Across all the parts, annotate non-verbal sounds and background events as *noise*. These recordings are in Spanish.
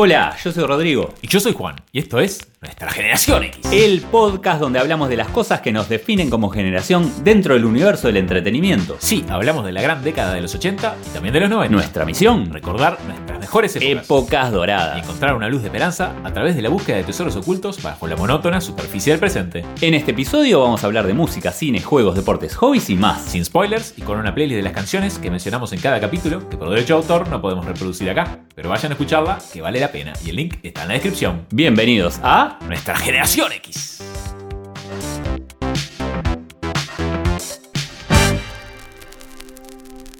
Hola, yo soy Rodrigo. Y yo soy Juan, y esto es Nuestra Generación X. El podcast donde hablamos de las cosas que nos definen como generación dentro del universo del entretenimiento. Sí, hablamos de la gran década de los 80 y también de los 90. Nuestra misión, Recordar nuestras mejores épocas. épocas Y doradas. encontrar una luz de esperanza a través de la búsqueda de tesoros ocultos bajo la monótona superficie del presente. En este episodio vamos a hablar de música, cine, juegos, deportes, hobbies y más. Sin spoilers y con una playlist de las canciones que mencionamos en cada capítulo, que por derecho de autor no podemos reproducir acá. Pero vayan a escucharla, que vale la pena. Y el link está en la descripción. Bienvenidos a Nuestra Generación X.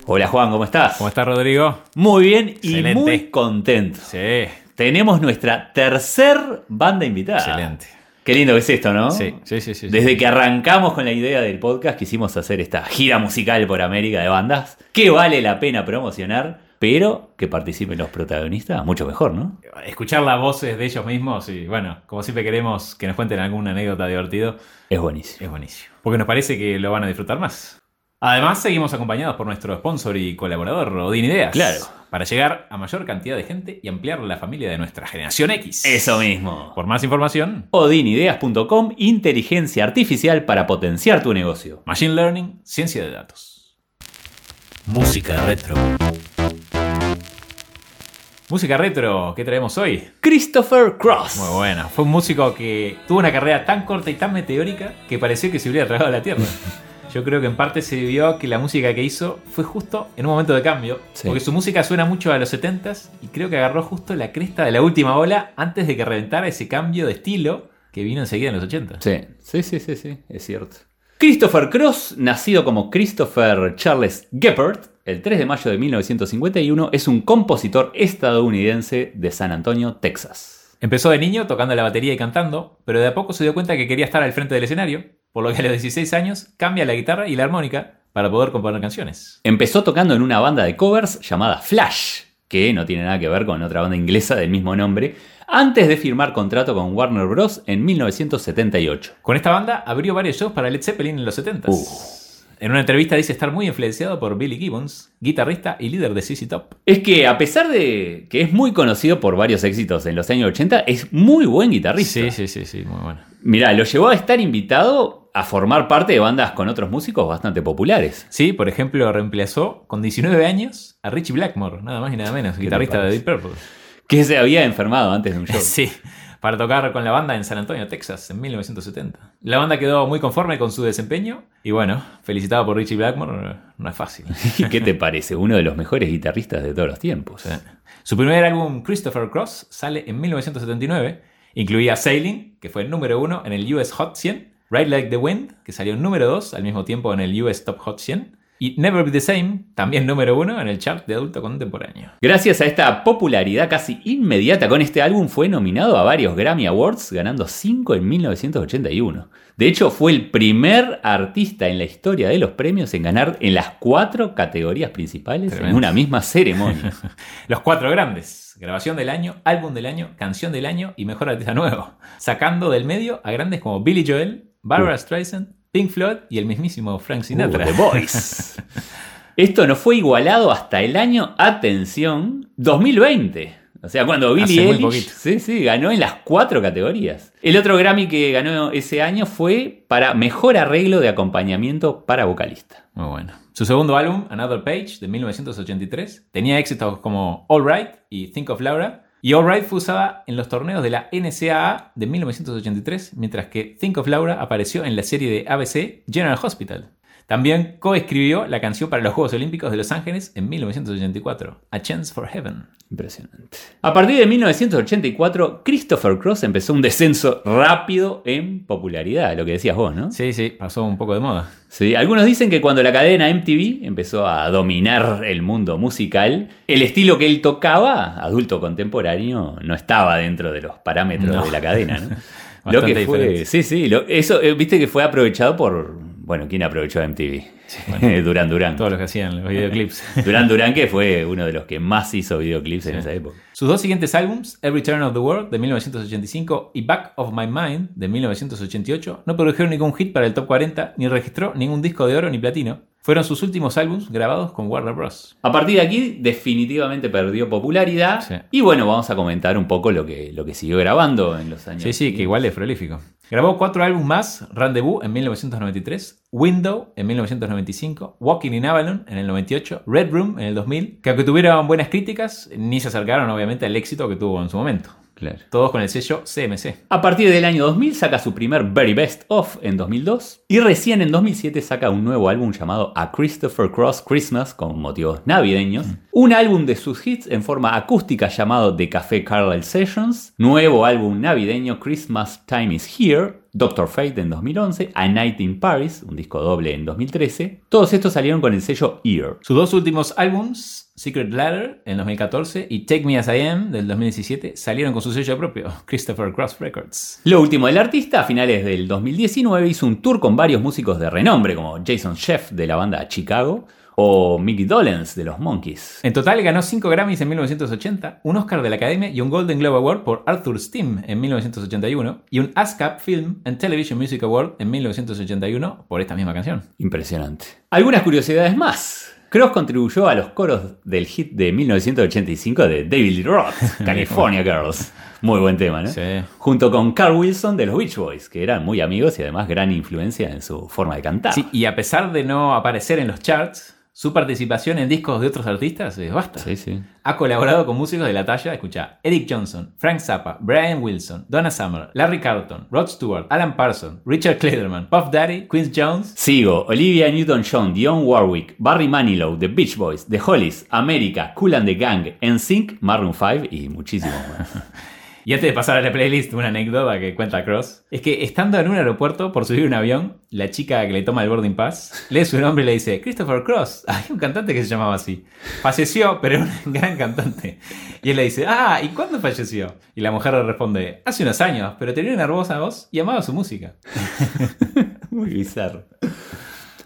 Hola Juan, ¿cómo estás? ¿Cómo estás, Rodrigo? Muy bien y Excelente. muy contento. Sí, Tenemos nuestra tercer banda invitada. excelente. Qué lindo que es esto, ¿no? Sí, sí, sí, sí. Desde que arrancamos con la idea del podcast quisimos hacer esta gira musical por América de bandas que vale la pena promocionar, pero que participen los protagonistas, mucho mejor, ¿no? Escuchar las voces de ellos mismos y, bueno, como siempre queremos que nos cuenten alguna anécdota divertido, Es buenísimo. es buenísimo. Porque nos parece que lo van a disfrutar más. Además, seguimos acompañados por nuestro sponsor y colaborador, Odin Ideas. Claro. Para llegar a mayor cantidad de gente y ampliar la familia de nuestra generación X. Eso mismo. Por más información, Odinideas.com, inteligencia artificial para potenciar tu negocio. Machine Learning, ciencia de datos. Música retro. Música retro, ¿qué traemos hoy? Christopher Cross. Muy buena. Fue un músico que tuvo una carrera tan corta y tan meteórica que pareció que se hubiera tragado la tierra. *laughs* Yo creo que en parte se debió a que la música que hizo fue justo en un momento de cambio. Sí. Porque su música suena mucho a los 70s y creo que agarró justo la cresta de la última ola antes de que reventara ese cambio de estilo que vino enseguida en los 80. Sí, sí, sí, sí, sí, es cierto. Christopher Cross, nacido como Christopher Charles Geppert el 3 de mayo de 1951, es un compositor estadounidense de San Antonio, Texas. Empezó de niño tocando la batería y cantando, pero de a poco se dio cuenta que quería estar al frente del escenario, por lo que a los 16 años cambia la guitarra y la armónica para poder componer canciones. Empezó tocando en una banda de covers llamada Flash, que no tiene nada que ver con otra banda inglesa del mismo nombre, antes de firmar contrato con Warner Bros. en 1978. Con esta banda abrió varios shows para Led Zeppelin en los 70s. Uh. En una entrevista dice estar muy influenciado por Billy Gibbons, guitarrista y líder de ZZ Top. Es que a pesar de que es muy conocido por varios éxitos en los años 80, es muy buen guitarrista. Sí, sí, sí, sí, muy bueno. Mirá, lo llevó a estar invitado a formar parte de bandas con otros músicos bastante populares. Sí, por ejemplo, reemplazó con 19 años a Richie Blackmore, nada más y nada menos, guitarrista de? Deep Purple. Que se había enfermado antes de un show. *laughs* Sí, para tocar con la banda en San Antonio, Texas, en 1970. La banda quedó muy conforme con su desempeño y bueno, felicitado por Richie Blackmore, no es fácil. *laughs* ¿Y qué te parece? Uno de los mejores guitarristas de todos los tiempos. Sí. Su primer álbum, Christopher Cross, sale en 1979. Incluía Sailing, que fue el número uno en el US Hot 100, Ride Like the Wind, que salió número dos al mismo tiempo en el US Top Hot 100, y Never Be the Same, también número uno en el chart de adulto contemporáneo. Gracias a esta popularidad casi inmediata con este álbum fue nominado a varios Grammy Awards, ganando 5 en 1981. De hecho, fue el primer artista en la historia de los premios en ganar en las cuatro categorías principales en una misma ceremonia. *laughs* Los cuatro grandes, grabación del año, álbum del año, canción del año y mejor artista nuevo, sacando del medio a grandes como Billy Joel, Barbara Streisand, Pink Floyd y el mismísimo Frank Sinatra. Uh, The Voice. *laughs* Esto no fue igualado hasta el año, atención, 2020. O sea, cuando Eilish poquito. sí, sí, ganó en las cuatro categorías. El otro Grammy que ganó ese año fue para mejor arreglo de acompañamiento para vocalista. Muy bueno. Su segundo álbum, Another Page, de 1983, tenía éxitos como All Right y Think of Laura. Y All Right fue usada en los torneos de la NCAA de 1983, mientras que Think of Laura apareció en la serie de ABC General Hospital. También coescribió la canción para los Juegos Olímpicos de Los Ángeles en 1984, A Chance for Heaven. Impresionante. A partir de 1984, Christopher Cross empezó un descenso rápido en popularidad, lo que decías vos, ¿no? Sí, sí, pasó un poco de moda. Sí, algunos dicen que cuando la cadena MTV empezó a dominar el mundo musical, el estilo que él tocaba, adulto contemporáneo, no estaba dentro de los parámetros No. de la cadena. ¿no? *laughs* lo que fue, diferente. sí, sí, lo- eso, eh, viste que fue aprovechado por, bueno, ¿quién aprovechó a MTV? *laughs* Durán Durán. Todos los que hacían los videoclips. *laughs* Durán Durán que fue uno de los que más hizo videoclips en esa época. Sus dos siguientes álbums, Every Turn of the World de 1985 y Back of My Mind de 1988, no produjeron ningún hit para el top 40 ni registró ningún disco de oro ni platino. fueron sus últimos álbumes grabados con Warner Bros. A partir de aquí, definitivamente perdió popularidad. Sí. Y bueno, vamos a comentar un poco lo que, lo que siguió grabando en los años. Sí, sí, que igual es prolífico. Grabó cuatro álbumes más, Rendezvous en 1993, Window en 1995, Walking in Avalon en el 98, Red Room en el 2000, que aunque tuvieron buenas críticas, ni se acercaron obviamente al éxito que tuvo en su momento. Claro. Todos con el sello CMC. A partir del año 2000 saca su primer Very Best Of en 2002 y recién en 2007 saca un nuevo álbum llamado A Christopher Cross Christmas con motivos navideños, un álbum de sus hits en forma acústica llamado The Café Carlisle Sessions, nuevo álbum navideño Christmas Time is Here, Doctor Fate en 2011, A Night in Paris, un disco doble en 2013. Todos estos salieron con el sello Ear. Sus dos últimos álbums, Secret Ladder en 2014 y Take Me As I Am del 2017, salieron con su sello propio, *laughs* Christopher Cross Records. Lo último del artista, a finales del 2019 hizo un tour con varios músicos de renombre como Jason Sheff de la banda Chicago o Mickey Dolenz de los Monkeys. En total ganó 5 Grammys en 1980, un Oscar de la Academia y un Golden Globe Award por Arthur Steam en 1981 y un ASCAP Film and Television Music Award en 1981 por esta misma canción. Impresionante. Algunas curiosidades más. Cross contribuyó a los coros del hit de 1985 de David Lee Roth, *laughs* California Girls. Muy buen tema, ¿no? Sí. Junto con Carl Wilson de los Beach Boys, que eran muy amigos y además gran influencia en su forma de cantar. Sí, y a pesar de no aparecer en los charts, su participación en discos de otros artistas es vasta. sí, sí. Ha colaborado con músicos de la talla, escucha, Eric Johnson, Frank Zappa, Brian Wilson, Donna Summer, Larry Carlton, Rod Stewart, Alan Parsons, Richard Clayderman, Puff Daddy, Quincy Jones. Sigo, Olivia Newton-John, Dionne Warwick, Barry Manilow, The Beach Boys, The Hollies, America, Cool and the Gang, NSYNC, Maroon 5 y muchísimos más. *laughs* Y antes de pasar a la playlist, una anécdota que cuenta Cross. Es que estando en un aeropuerto por subir un avión, la chica que le toma el boarding pass lee su nombre y le dice, Christopher Cross. *laughs* Hay un cantante que se llamaba así. Falleció, pero era un *laughs* gran cantante. Y él le dice, ah, ¿y cuándo falleció? Y la mujer le responde, hace unos años, pero tenía una hermosa voz y amaba su música. *laughs* Muy bizarro.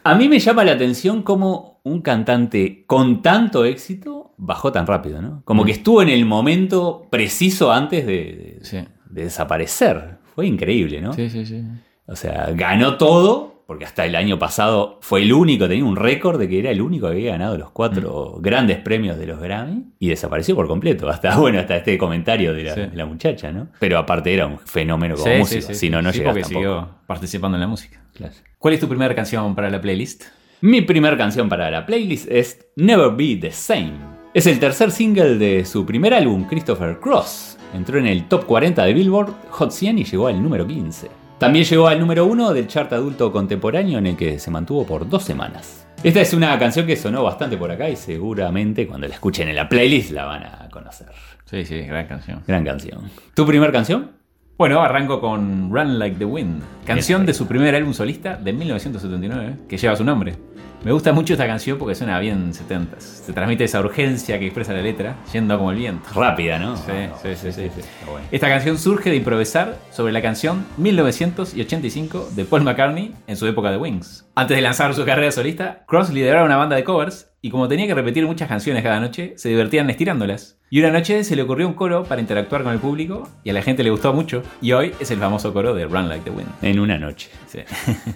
A mí me llama la atención cómo un cantante con tanto éxito bajó tan rápido, ¿no? Como Mm. que estuvo en el momento preciso antes de, de- Sí. de desaparecer. Fue increíble, ¿no? sí, sí. O sea, ganó todo, porque hasta el año pasado fue el único, tenía un récord de que era el único que había ganado los cuatro Mm. grandes premios de los Grammy y desapareció por completo. Hasta, *laughs* bueno, hasta este comentario de la, Sí. de la muchacha, ¿no? Pero aparte era un fenómeno como Sí, músico, sí, si no, no porque tampoco. siguió participando en la música. Claro. ¿Cuál es tu primera canción para la playlist? Mi primera canción para la playlist es Never Be the Same. Es el tercer single de su primer álbum, Christopher Cross. Entró en el top 40 de Billboard Hot 100 y llegó al número 15. También llegó al número 1 del chart adulto contemporáneo en el que se mantuvo por dos semanas. Esta es una canción que sonó bastante por acá y seguramente cuando la escuchen en la playlist la van a conocer. Sí, sí, gran canción. Gran canción. ¿Tu primer canción? Bueno, arranco con Run Like the Wind, canción de su primer álbum solista de 1979, que lleva su nombre. Me gusta mucho esta canción porque suena bien 70s. Se transmite esa urgencia que expresa la letra, yendo como el viento. Rápida, ¿no? Sí, sí, sí, sí. Bueno. Esta canción surge de improvisar sobre la canción 1985 de Paul McCartney en su época de Wings. Antes de lanzar su carrera solista, Cross lideraba una banda de covers y como tenía que repetir muchas canciones cada noche, se divertían estirándolas. Y una noche se le ocurrió un coro para interactuar con el público y a la gente le gustó mucho y hoy es el famoso coro de Run Like the Wind. En una noche. Sí.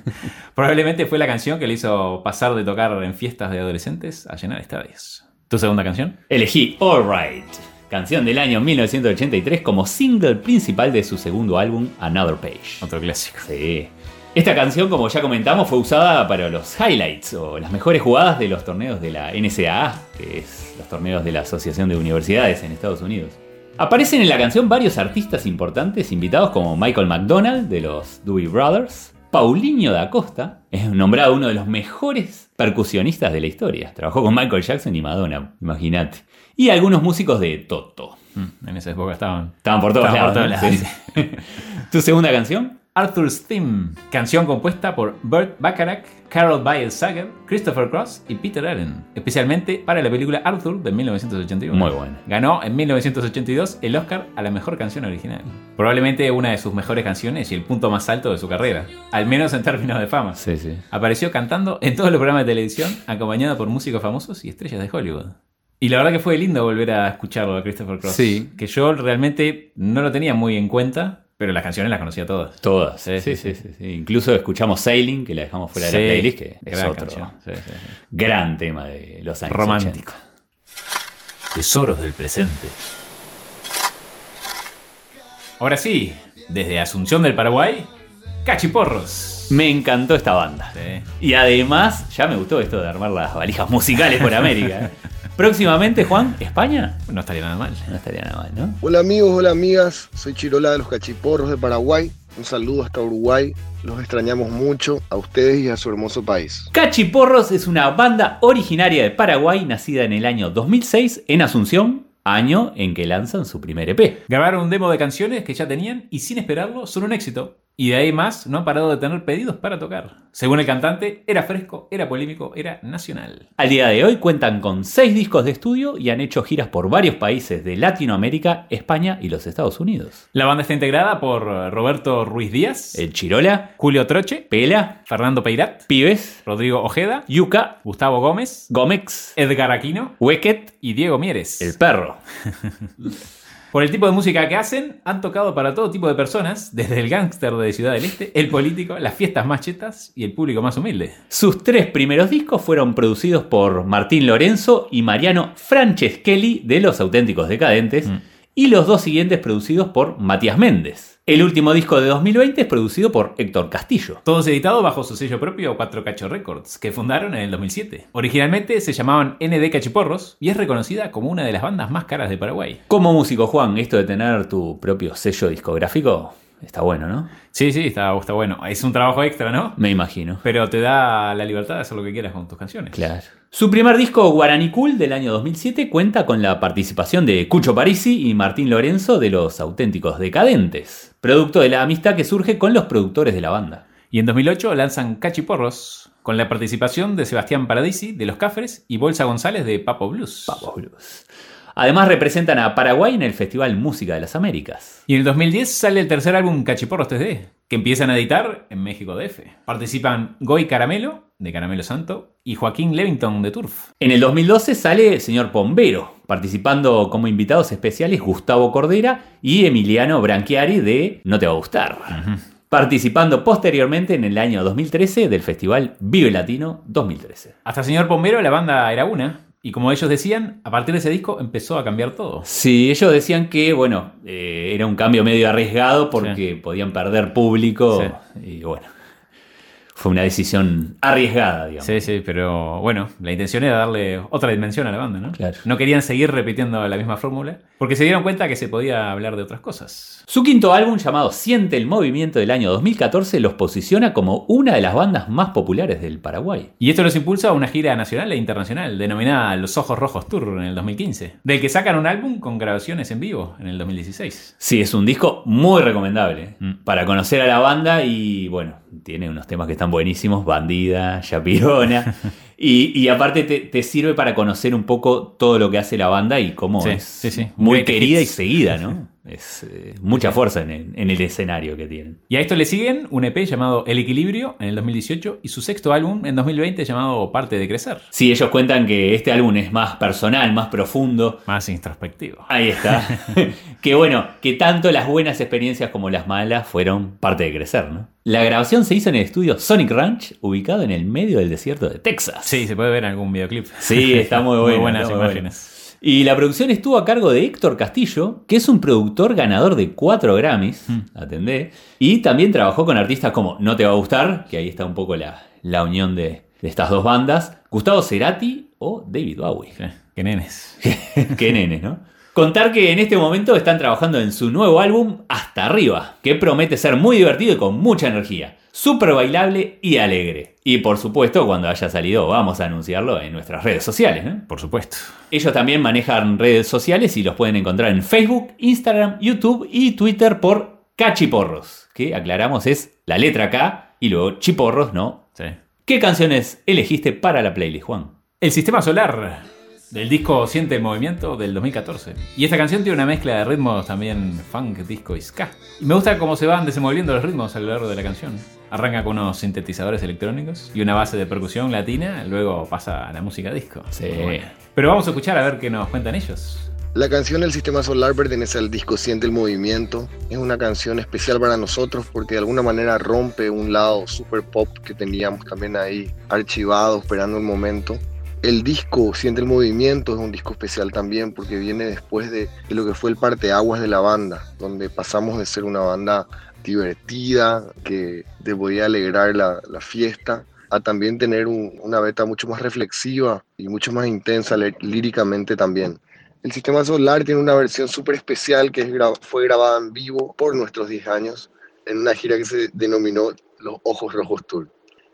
*laughs* Probablemente fue la canción que le hizo pasar de tocar en fiestas de adolescentes a llenar estadios. ¿Tu segunda canción? Elegí Alright, canción del año 1983 como single principal de su segundo álbum Another Page. Otro clásico. Sí. Esta canción, como ya comentamos, fue usada para los highlights o las mejores jugadas de los torneos de la NCAA, que es los torneos de la Asociación de Universidades en Estados Unidos. Aparecen en la canción varios artistas importantes invitados como Michael McDonald de los Doobie Brothers, Paulinho da Costa, es nombrado uno de los mejores percusionistas de la historia. Trabajó con Michael Jackson y Madonna, imagínate. Y algunos músicos de Toto. Mm, En esa época estaban. Estaban por todos Estaban por lados. todos ¿no? lados. Sí. *laughs* ¿Tu segunda canción? Arthur's Theme, canción compuesta por Burt Bacharach, Carol Bayer Sager, Christopher Cross y Peter Allen, especialmente para la película Arthur de 1981. Muy buena. Ganó en 1982 el Oscar a la mejor canción original. Probablemente una de sus mejores canciones y el punto más alto de su carrera, al menos en términos de fama. Sí, sí. Apareció cantando en todos los programas de televisión, acompañado por músicos famosos y estrellas de Hollywood. Y la verdad que fue lindo volver a escucharlo a Christopher Cross. Sí. Que yo realmente no lo tenía muy en cuenta Pero las canciones las conocía todas. Todas. Sí, Sí, sí, sí. Incluso escuchamos Sailing, que la dejamos fuera de la playlist, que es otro canción. Gran tema de los años Romántico. 80. Tesoros del presente. Ahora sí, desde Asunción del Paraguay, Cachiporros. Me encantó esta banda. Sí. Y además, ya me gustó esto de armar las valijas musicales por América. *laughs* Próximamente, Juan, ¿España? No estaría nada mal. No estaría nada mal, ¿no? Hola amigos, hola amigas, soy Chirola de los Cachiporros de Paraguay. Un saludo hasta Uruguay, los extrañamos mucho a ustedes y a su hermoso país. Cachiporros es una banda originaria de Paraguay, nacida en el año 2006 en Asunción, año en que lanzan su primer EP. Grabaron un demo de canciones que ya tenían y sin esperarlo son un éxito. Y de ahí más no han parado de tener pedidos para tocar. Según el cantante, era fresco, era polémico, era nacional. Al día de hoy cuentan con seis discos de estudio y han hecho giras por varios países de Latinoamérica, España y los Estados Unidos. La banda está integrada por Roberto Ruiz Díaz, El Chirola, Julio Troche, Pela, Fernando Peirat, Pibes, Rodrigo Ojeda, Yuka, Gustavo Gómez, Gómez, Edgar Aquino Wicket, y Diego Mieres. El Perro. *laughs* Por el tipo de música que hacen, han tocado para todo tipo de personas, desde el gángster de Ciudad del Este, el político, las fiestas más chetas y el público más humilde. Sus tres primeros discos fueron producidos por Martín Lorenzo y Mariano Franceschelli de Los Auténticos Decadentes, Mm. y los dos siguientes producidos por Matías Méndez. El último disco de 2020 es producido por Héctor Castillo. Todos editados bajo su sello propio Cuatro Cacho Records, que fundaron en el 2007. Originalmente se llamaban ND Cachiporros y es reconocida como una de las bandas más caras de Paraguay. Como músico, Juan, esto de tener tu propio sello discográfico está bueno, ¿no? Sí, sí, está, está bueno. Es un trabajo extra, ¿no? Me imagino. Pero te da la libertad de hacer lo que quieras con tus canciones. Claro. Su primer disco, Guaraní Cool, del año 2007, cuenta con la participación de Cucho Parisi y Martín Lorenzo de Los Auténticos Decadentes, producto de la amistad que surge con los productores de la banda. Y en 2008 lanzan Cachiporros, con la participación de Sebastián Paradisi de Los Cafres y Bolsa González de Papo Blues. Papo Blues. Además representan a Paraguay en el Festival Música de las Américas. Y en el 2010 sale el tercer álbum Cachiporros 3D, que empiezan a editar en México DF. Participan Goy Caramelo, de Caramelo Santo, y Joaquín Levington, de Turf. En el 2012 sale Señor Pombero, participando como invitados especiales Gustavo Cordera y Emiliano Branchiari de No Te Va a Gustar. Participando posteriormente en el año 2013 del Festival Vive Latino 2013. Hasta Señor Pombero la banda era una, y como ellos decían, a partir de ese disco empezó a cambiar todo. Sí, ellos decían que, bueno, eh, era un cambio medio arriesgado porque podían perder público y bueno, fue una decisión arriesgada, digamos. Sí, sí, pero bueno, la intención era darle otra dimensión a la banda, ¿no? Claro. No querían seguir repitiendo la misma fórmula, porque se dieron cuenta que se podía hablar de otras cosas. Su quinto álbum, llamado Siente el Movimiento del año 2014, los posiciona como una de las bandas más populares del Paraguay. Y esto los impulsa a una gira nacional e internacional, denominada Los Ojos Rojos Tour en el 2015, del que sacan un álbum con grabaciones en vivo en el 2016. Sí, es un disco muy recomendable Mm. para conocer a la banda y bueno, tiene unos temas que están buenísimos, Bandida, Chapirona. *laughs* y, y aparte te, te sirve para conocer un poco todo lo que hace la banda y cómo Sí, es sí, sí. muy Great querida y seguida, ¿no? *laughs* Es eh, mucha fuerza en el, en el escenario que tienen. Y a esto le siguen un EP llamado El Equilibrio en el 2018 y su sexto álbum en 2020 llamado Parte de Crecer. Sí, ellos cuentan que este álbum es más personal, más profundo. Más introspectivo. Ahí está. *laughs* que bueno, que tanto las buenas experiencias como las malas fueron parte de crecer, ¿no? La grabación se hizo en el estudio Sonic Ranch, ubicado en el medio del desierto de Texas. Sí, se puede ver en algún videoclip. Sí, está muy *laughs* bueno. buenas está muy bueno. Y la producción estuvo a cargo de Héctor Castillo, que es un productor ganador de 4 Grammys, Hmm. atendé, y también trabajó con artistas como No Te Va a Gustar, que ahí está un poco la, la unión de, de estas dos bandas, Gustavo Cerati o David Bowie. Sí, qué nenes. *laughs* Qué nenes, ¿no? Contar que en este momento están trabajando en su nuevo álbum Hasta Arriba, que promete ser muy divertido y con mucha energía, súper bailable y alegre. Y por supuesto, cuando haya salido, vamos a anunciarlo en nuestras redes sociales, ¿no? Por supuesto. Ellos también manejan redes sociales y los pueden encontrar en Facebook, Instagram, YouTube y Twitter por Cachiporros, que aclaramos es la letra K y luego Chiporros, ¿no? Sí. ¿Qué canciones elegiste para la playlist, Juan? El Sistema Solar, del disco Siente el Movimiento del 2014. Y esta canción tiene una mezcla de ritmos también funk, disco y ska. Y me gusta cómo se van desenvolviendo los ritmos a lo largo de la canción. Arranca con unos sintetizadores electrónicos y una base de percusión latina, luego pasa a la música disco. Sí. Pero vamos a escuchar a ver qué nos cuentan ellos. La canción El Sistema Solar pertenece al disco Siente el Movimiento. Es una canción especial para nosotros porque de alguna manera rompe un lado super pop que teníamos también ahí archivado, esperando el momento. El disco Siente el Movimiento es un disco especial también porque viene después de, lo que fue el parteaguas de la banda, donde pasamos de ser una banda divertida, que te podía alegrar la, fiesta, a también tener una beta mucho más reflexiva y mucho más intensa líricamente también. El sistema solar tiene una versión súper especial que fue grabada en vivo por nuestros 10 años en una gira que se denominó Los Ojos Rojos Tour.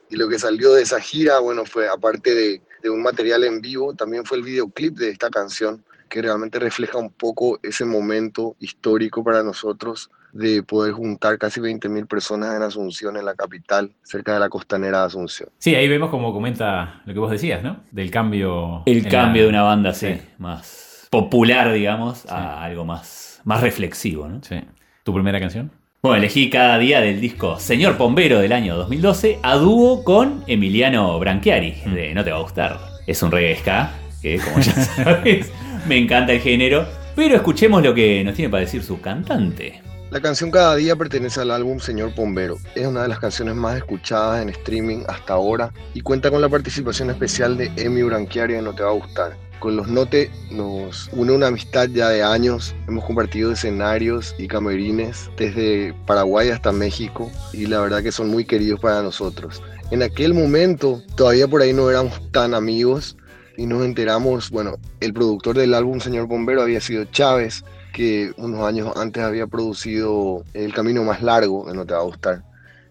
Y lo que salió de esa gira, bueno, fue aparte de, de un material en vivo, también fue el videoclip de esta canción que realmente refleja un poco ese momento histórico para nosotros de poder juntar casi 20.000 personas en Asunción, en la capital, cerca de la costanera de Asunción. Sí, ahí vemos como comenta lo que vos decías, ¿no? Del cambio. El cambio de una banda, sí, más popular, digamos, a algo más, más reflexivo. ¿no? Sí. ¿Tu primera canción? Bueno, elegí cada día del disco Señor Pombero del año 2012 a dúo con Emiliano Branchiari, mm. de No Te Va a Gustar. Es un reggae ska, que como ya *laughs* sabes, me encanta el género, pero escuchemos lo que nos tiene para decir su cantante. La canción Cada Día pertenece al álbum Señor Pombero. Es una de las canciones más escuchadas en streaming hasta ahora y cuenta con la participación especial de Emi Branchiari de No Te Va a Gustar. Con los Note nos une una amistad ya de años. Hemos compartido escenarios y camerines desde Paraguay hasta México y la verdad que son muy queridos para nosotros. En aquel momento todavía por ahí no éramos tan amigos y nos enteramos, bueno, el productor del álbum Señor Bombero había sido Chávez, que unos años antes había producido El Camino Más Largo, que no te va a gustar,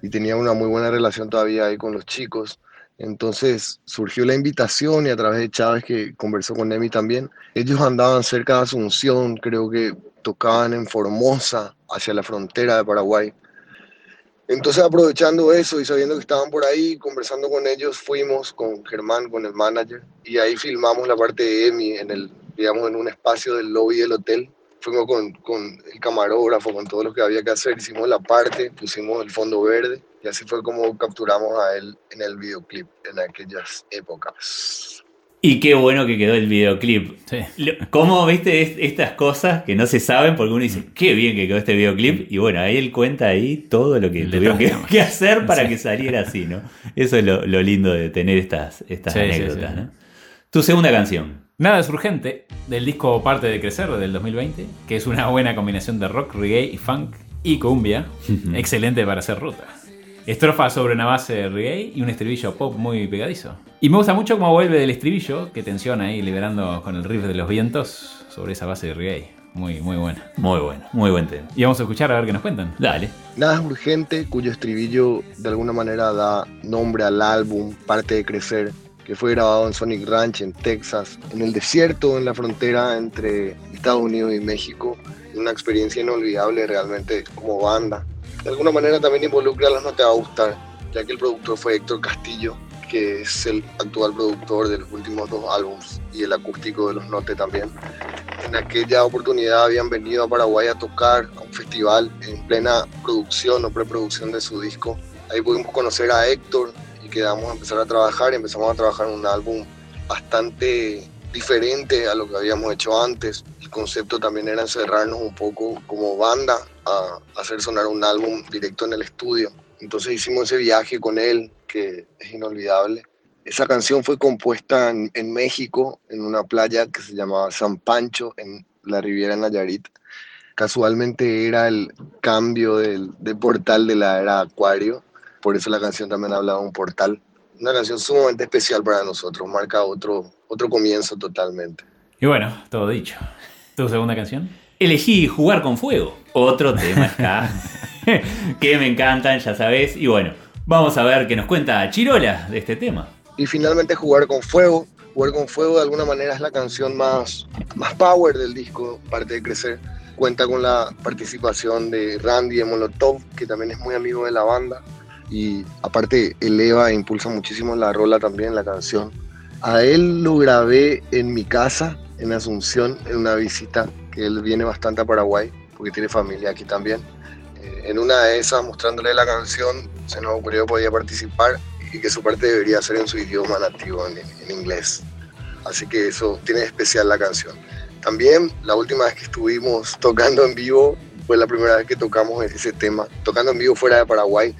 y tenía una muy buena relación todavía ahí con los chicos. Entonces surgió la invitación y a través de Chávez que conversó con Emi también, ellos andaban cerca de Asunción, creo que tocaban en Formosa, hacia la frontera de Paraguay. Entonces aprovechando eso y sabiendo que estaban por ahí, conversando con ellos, fuimos con Germán, con el manager, y ahí filmamos la parte de Emi en el, digamos, en un espacio del lobby del hotel. Fuimos con, con el camarógrafo, con todo lo que había que hacer, hicimos la parte, pusimos el fondo verde y así fue como capturamos a él en el videoclip en aquellas épocas. Y qué bueno que quedó el videoclip. ¿Cómo viste estas cosas que no se saben? Porque uno dice, qué bien que quedó este videoclip. Y bueno, ahí él cuenta ahí todo lo que tuvieron que, hacer para que saliera así, ¿no? Eso es lo, lindo de tener estas, estas anécdotas, ¿no? Tu segunda canción. Nada es urgente, del disco Parte de Crecer del 2020, que es una buena combinación de rock, reggae y funk y cumbia. Excelente para hacer ruta. Estrofa sobre una base de reggae y un estribillo pop muy pegadizo. Y me gusta mucho cómo vuelve del estribillo, que tensiona ahí liberando con el riff de los vientos sobre esa base de reggae. Muy, muy buena. Muy bueno, muy buen tema. Y vamos a escuchar a ver qué nos cuentan. Dale. Nada es urgente, cuyo estribillo de alguna manera da nombre al álbum Parte de Crecer, que fue grabado en Sonic Ranch en Texas, en el desierto, en la frontera entre Estados Unidos y México. Una experiencia inolvidable realmente como banda de alguna manera también involucra a las No Te Va a Gustar, ya que el productor fue Héctor Castillo, que es el actual productor de los últimos dos álbums y el acústico de los Note también. En aquella oportunidad habían venido a Paraguay a tocar a un festival en plena producción o preproducción de su disco. Ahí pudimos conocer a Héctor y quedamos a empezar a trabajar y empezamos a trabajar en un álbum bastante diferente a lo que habíamos hecho antes. El concepto también era encerrarnos un poco como banda a hacer sonar un álbum directo en el estudio. Entonces hicimos ese viaje con él, que es inolvidable. Esa canción fue compuesta en, México, en una playa que se llamaba San Pancho, en la Riviera Nayarit. Casualmente era el cambio del, portal de la era Acuario, por eso la canción también hablaba de un portal. Una canción sumamente especial para nosotros, marca otro, otro comienzo totalmente. Y bueno, todo dicho. ¿Tu segunda canción? Elegí Jugar con Fuego, otro tema acá *laughs* que me encantan, ya sabes. Y bueno, vamos a ver qué nos cuenta Chirola de este tema. Y finalmente Jugar con Fuego. Jugar con Fuego de alguna manera es la canción más, más power del disco, parte de Crecer. Cuenta con la participación de Randy de Molotov, que también es muy amigo de la banda. Y aparte eleva e impulsa muchísimo la rola también, la canción. A él lo grabé en mi casa, en Asunción, en una visita, que él viene bastante a Paraguay, porque tiene familia aquí también. Eh, en una de esas, mostrándole la canción, se nos ocurrió que podía participar y que su parte debería ser en su idioma nativo, en, inglés. Así que eso tiene especial la canción. también la última vez que estuvimos tocando en vivo fue la primera vez que tocamos ese tema. Tocando en vivo fuera de Paraguay,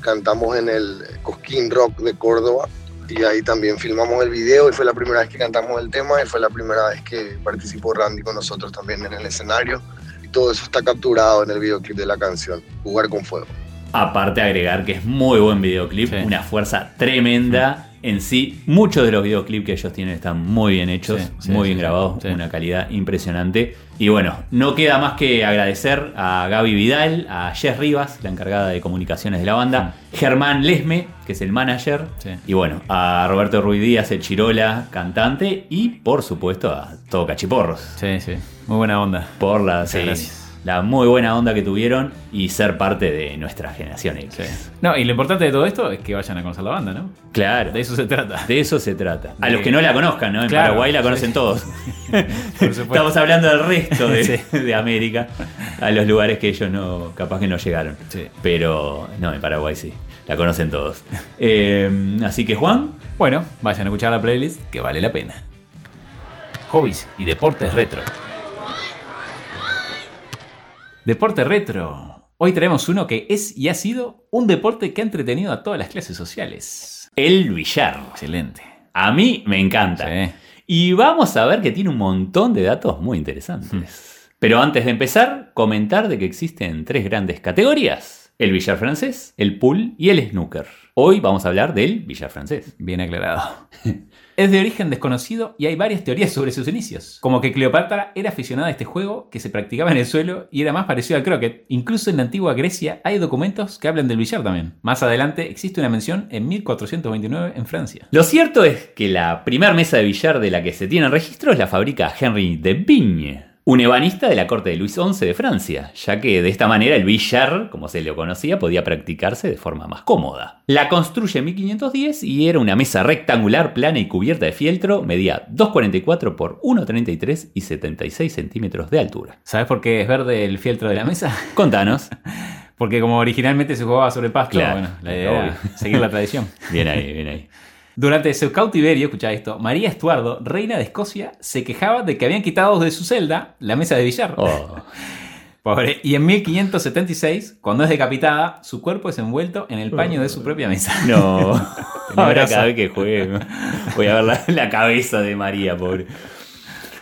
cantamos en el Cosquín Rock de Córdoba y ahí también filmamos el video y fue la primera vez que cantamos el tema y fue la primera vez que participó Randy con nosotros también en el escenario. Y todo eso está capturado en el videoclip de la canción, Jugar con Fuego. Aparte agregar que es muy buen videoclip, Sí. una fuerza tremenda en sí. Muchos de los videoclips que ellos tienen están muy bien hechos, Sí, sí, muy bien sí, grabados, una calidad impresionante. Y bueno, no queda más que agradecer a Gaby Vidal, a Jess Rivas, la encargada de comunicaciones de la banda, Germán Lesme, que es el manager, y bueno, a Roberto Ruiz Díaz, el Chirola, cantante, y por supuesto a todo Cachiporros Sí, sí. Muy buena onda. por la, gracias. La muy buena onda que tuvieron y ser parte de nuestra generación X. Sí. No, y lo importante de todo esto es que vayan a conocer la banda, ¿no? Claro, De eso se trata. de eso se trata. A De- los que no la conozcan, ¿no? En Claro, Paraguay la conocen sí. todos. *laughs* Estamos hablando del resto de, Sí. de América, a los lugares que ellos no, capaz que no llegaron. Sí. Pero no, en Paraguay sí, la conocen todos. Eh, así que Juan, Bueno, vayan a escuchar la playlist que vale la pena. Hobbies y deportes retro. Deporte retro. Hoy traemos uno que es y ha sido un deporte que ha entretenido a todas las clases sociales. el billar. Excelente. A mí me encanta. Sí. Y vamos a ver que tiene un montón de datos muy interesantes. Pero antes de empezar, comentar de que existen tres grandes categorías. El billar francés, el pool y el snooker. Hoy vamos a hablar del billar francés. Bien aclarado. *laughs* Es de origen desconocido y hay varias teorías sobre sus inicios. Como que Cleopatra era aficionada a este juego que se practicaba en el suelo y era más parecido al croquet. Incluso en la antigua Grecia hay documentos que hablan del billar también. Más adelante existe una mención en 1429 en Francia. Lo cierto es que la primera mesa de billar de la que se tiene registro es la fábrica Henry de Vigne, un ebanista de la corte de Luis XI de Francia, ya que de esta manera el billar, como se lo conocía, podía practicarse de forma más cómoda. La construye en 1510 y era una mesa rectangular, plana y cubierta de fieltro, medía 2,44 por 1,33 y 76 centímetros de altura. ¿Sabes por qué es verde el fieltro de la mesa? *laughs* Contanos. Porque como originalmente se jugaba sobre pasto, Claro, bueno, la idea era seguir la tradición. Bien ahí, bien ahí. Durante su cautiverio, escucha esto, María Estuardo, reina de Escocia, se quejaba de que habían quitado de su celda la mesa de billar. Oh, *laughs* Pobre. Y en 1576, cuando es decapitada, su cuerpo es envuelto en el paño de su propia mesa. no. *laughs* Ahora cada vez que juegue voy a ver la, la cabeza de María, pobre.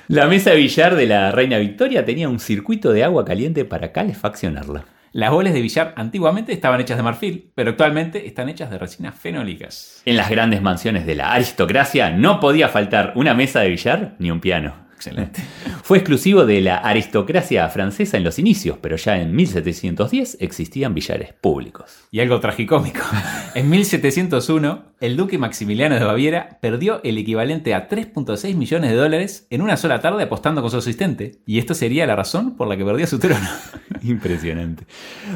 La mesa de billar de la reina Victoria tenía un circuito de agua caliente para calefaccionarla. Las bolas de billar antiguamente estaban hechas de marfil, pero actualmente están hechas de resinas fenólicas. En las grandes mansiones de la aristocracia no podía faltar una mesa de billar ni un piano. Excelente. Fue exclusivo de la aristocracia francesa en los inicios, pero ya en 1710 existían billares públicos. Y algo tragicómico. En 1701, el duque Maximiliano de Baviera perdió el equivalente a 3.6 millones de dólares en una sola tarde apostando con su asistente. Y esto sería la razón por la que perdió su trono. *laughs* Impresionante.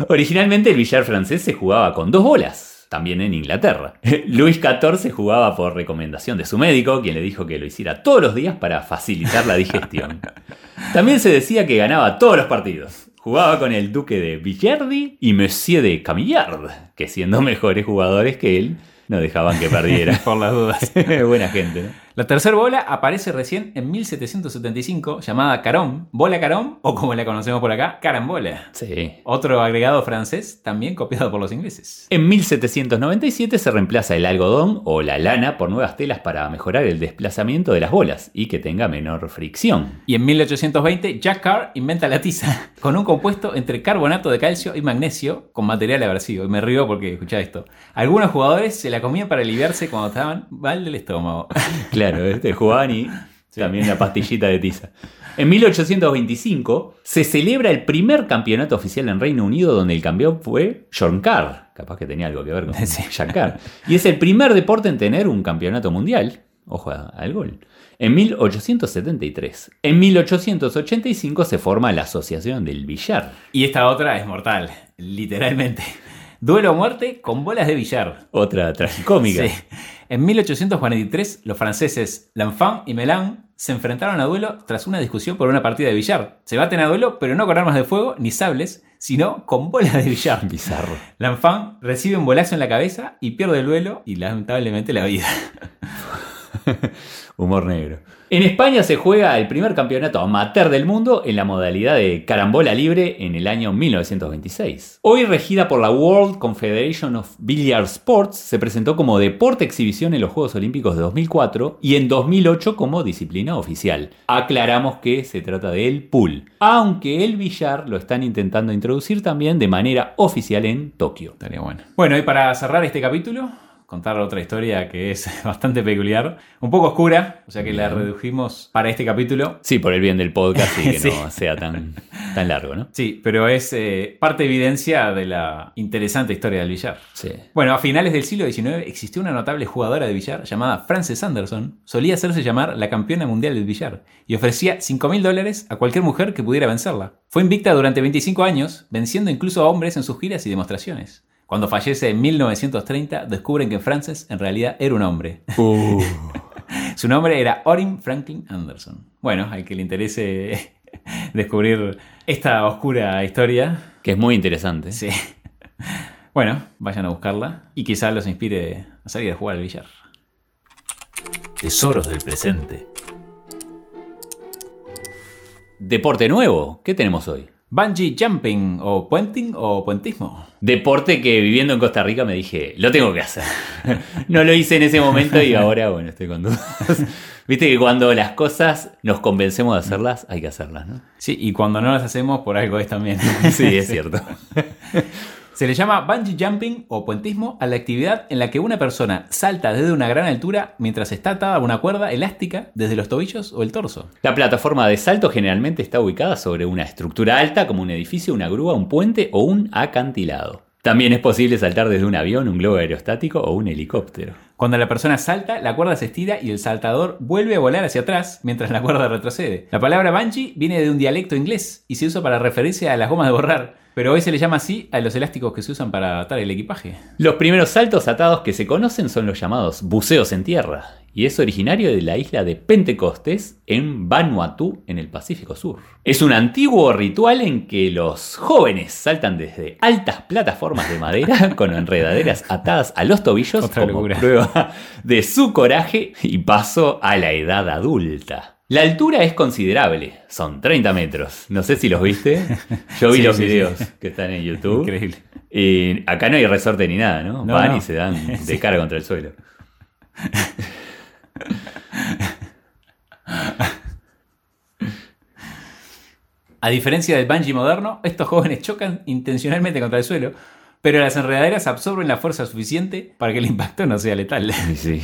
Originalmente el billar francés se jugaba con dos bolas, también en Inglaterra. *laughs* Luis XIV jugaba por recomendación de su médico, quien le dijo que lo hiciera todos los días para facilitar la digestión. *laughs* También se decía que ganaba todos los partidos. Jugaba con el duque de Villardi y Monsieur de Camillard, que siendo mejores jugadores que él, no dejaban que perdiera. *laughs* por las dudas. Buena gente, ¿no? La tercera bola aparece recién en 1775, llamada carón, bola carón, o como la conocemos por acá, carambola. Sí. Otro agregado francés, también copiado por los ingleses. En 1797 se reemplaza el algodón o la lana por nuevas telas para mejorar el desplazamiento de las bolas y que tenga menor fricción. Y en 1820, Jack Carr inventa la tiza, *laughs* con un compuesto entre carbonato de calcio y magnesio con material aversivo. Y me río porque, escucha esto, algunos jugadores se la comían para aliviarse cuando estaban mal del estómago. Claro, *laughs* *laughs* este, jugaban y también la pastillita de tiza. En 1825 se celebra el primer campeonato oficial en Reino Unido donde el campeón fue John Carr. Capaz que tenía algo que ver con *laughs* Sí. Carr. Y es el primer deporte en tener un campeonato mundial. Ojo al gol. En 1873. En 1885 se forma la Asociación del Billar. Y esta otra es mortal, literalmente. Duelo a muerte con bolas de billar. Otra tragicómica. Sí. En 1843, los franceses L'Enfant y Melan se enfrentaron a duelo tras una discusión por una partida de billar. Se baten a duelo, pero no con armas de fuego ni sables, sino con bolas de billar. *laughs* Bizarro. L'Enfant recibe un bolazo en la cabeza y pierde el duelo y lamentablemente la vida. *laughs* Humor negro. En España se juega el primer campeonato amateur del mundo en la modalidad de carambola libre en el año 1926. Hoy regida por la World Confederation of Billiard Sports, se presentó como deporte exhibición en los Juegos Olímpicos de 2004 y en 2008 como disciplina oficial. Aclaramos que se trata del pool, aunque el billar lo están intentando introducir también de manera oficial en Tokio. Estaría bueno. Bueno, y para cerrar este capítulo, contar otra historia que es *laughs* bastante peculiar, un poco oscura, o sea que la redujimos para este capítulo. Sí, por el bien del podcast y *laughs* que Sí. no sea tan, tan largo, ¿no? Sí, pero es eh, parte evidencia de la interesante historia del billar. Sí. Bueno, a finales del siglo XIX existió una notable jugadora de billar llamada Frances Anderson. Solía hacerse llamar la campeona mundial del billar y ofrecía 5 mil dólares a cualquier mujer que pudiera vencerla. Fue invicta durante 25 años, venciendo incluso a hombres en sus giras y demostraciones. Cuando fallece en 1930, descubren que Frances en realidad era un hombre. Uh. *laughs* Su nombre era Orin Franklin Anderson. Bueno, al que le interese *laughs* descubrir esta oscura historia, Que es muy interesante. sí. Bueno, vayan a buscarla y quizá los inspire a salir a jugar al billar. Tesoros del presente. Deporte nuevo. ¿Qué tenemos hoy? Bungee jumping o puenting o puentismo. Deporte que viviendo en Costa Rica me dije, lo tengo que hacer. *laughs* no lo hice en ese momento y ahora, bueno, estoy con dudas. *laughs* Viste que cuando las cosas nos convencemos de hacerlas, hay que hacerlas, ¿no? Sí, y cuando no las hacemos, por algo es también. *laughs* Sí, es cierto. Se le llama bungee jumping o puentismo a la actividad en la que una persona salta desde una gran altura mientras está atada a una cuerda elástica desde los tobillos o el torso. La plataforma de salto generalmente está ubicada sobre una estructura alta como un edificio, una grúa, un puente o un acantilado. También es posible saltar desde un avión, un globo aerostático o un helicóptero. Cuando la persona salta, la cuerda se estira y el saltador vuelve a volar hacia atrás mientras la cuerda retrocede. La palabra bungee viene de un dialecto inglés y se usa para referirse a las gomas de borrar, pero hoy se le llama así a los elásticos que se usan para atar el equipaje. Los primeros saltos atados que se conocen son los llamados buceos en tierra, y es originario de la isla de Pentecostés en Vanuatu, en el Pacífico Sur. Es un antiguo ritual en que los jóvenes saltan desde altas plataformas de madera *laughs* con enredaderas atadas a los tobillos Otra como locura. prueba de su coraje y paso a la edad adulta. La altura es considerable, son 30 metros. No sé si los viste. Yo vi *laughs* Sí, los sí, sí. videos que están en YouTube. Increíble. Y acá no hay resorte ni nada, ¿no? No, Van no. y se dan *laughs* de cara contra el suelo. A diferencia del bungee moderno, estos jóvenes chocan intencionalmente contra el suelo, pero las enredaderas absorben la fuerza suficiente para que el impacto no sea letal. Sí.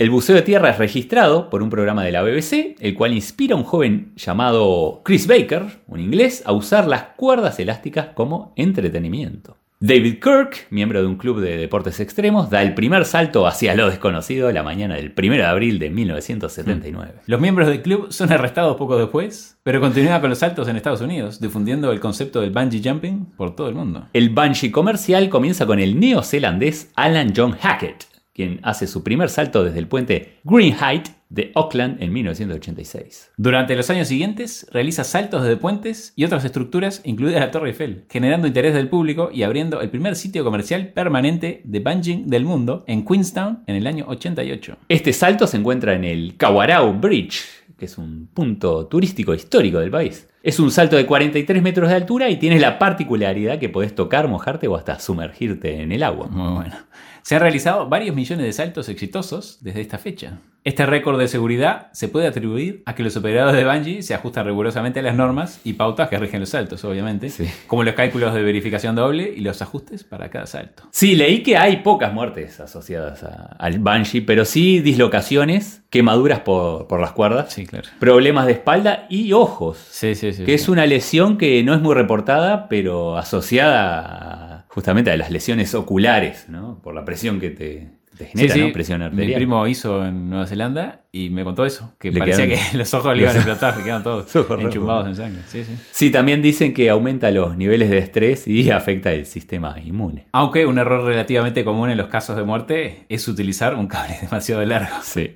El buceo de tierra es registrado por un programa de la BBC, el cual inspira a un joven llamado Chris Baker, un inglés, a usar las cuerdas elásticas como entretenimiento. David Kirk, miembro de un club de deportes extremos, da el primer salto hacia lo desconocido la mañana del 1 de abril de 1979. Los miembros del club son arrestados poco después, pero continúan con los saltos en Estados Unidos, difundiendo el concepto del bungee jumping por todo el mundo. El bungee comercial comienza con el neozelandés Alan John Hackett, quien hace su primer salto desde el puente Green Height de Auckland en 1986. Durante los años siguientes, realiza saltos desde puentes y otras estructuras, incluida la Torre Eiffel, generando interés del público y abriendo el primer sitio comercial permanente de bungee del mundo en Queenstown en el año 88. Este salto se encuentra en el Kawarau Bridge, que es un punto turístico histórico del país. Es un salto de 43 metros de altura y tiene la particularidad que podés tocar, mojarte o hasta sumergirte en el agua. Muy bueno. Se han realizado varios millones de saltos exitosos desde esta fecha. Este récord de seguridad se puede atribuir a que los operadores de Bungie se ajustan rigurosamente a las normas y pautas que rigen los saltos, obviamente, Sí. como los cálculos de verificación doble y los ajustes para cada salto. Sí, leí que hay pocas muertes asociadas a- al bungee, pero sí dislocaciones, quemaduras por, por las cuerdas, Sí, claro. problemas de espalda y ojos. Sí, sí, sí. que es una lesión que no es muy reportada, pero asociada a- justamente a las lesiones oculares, ¿no? Por la presión que te, genera, sí. ¿no? Presión Mi arterial. primo hizo en Nueva Zelanda y me contó eso, que Le parecía quedan- que *laughs* los ojos le iban a explotar, le quedaban todos *laughs* enchumbados en sangre. Sí, sí. Sí, también dicen que aumenta los niveles de estrés y *laughs* afecta el sistema inmune. Aunque un error relativamente común en los casos de muerte es utilizar un cable demasiado largo. Sí.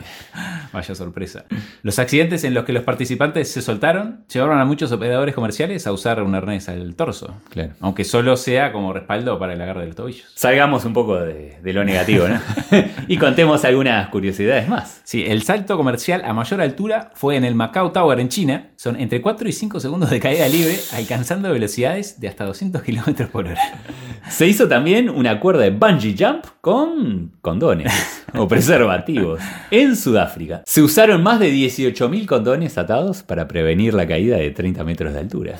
Vaya sorpresa. Los accidentes en los que los participantes se soltaron llevaron a muchos operadores comerciales a usar un arnés al torso. Claro. Aunque solo sea como respaldo para el agarre de los tobillos. Salgamos un poco de, de lo negativo, ¿no? y contemos algunas curiosidades más. Sí, el salto comercial a mayor altura fue en el Macau Tower en China. Son entre 4 y 5 segundos de caída libre, alcanzando velocidades de hasta 200 kilómetros por hora. *laughs* Se hizo también una cuerda de bungee jump con condones o *laughs* preservativos en Sudáfrica. Se usaron más de 18.000 condones atados para prevenir la caída de 30 metros de altura.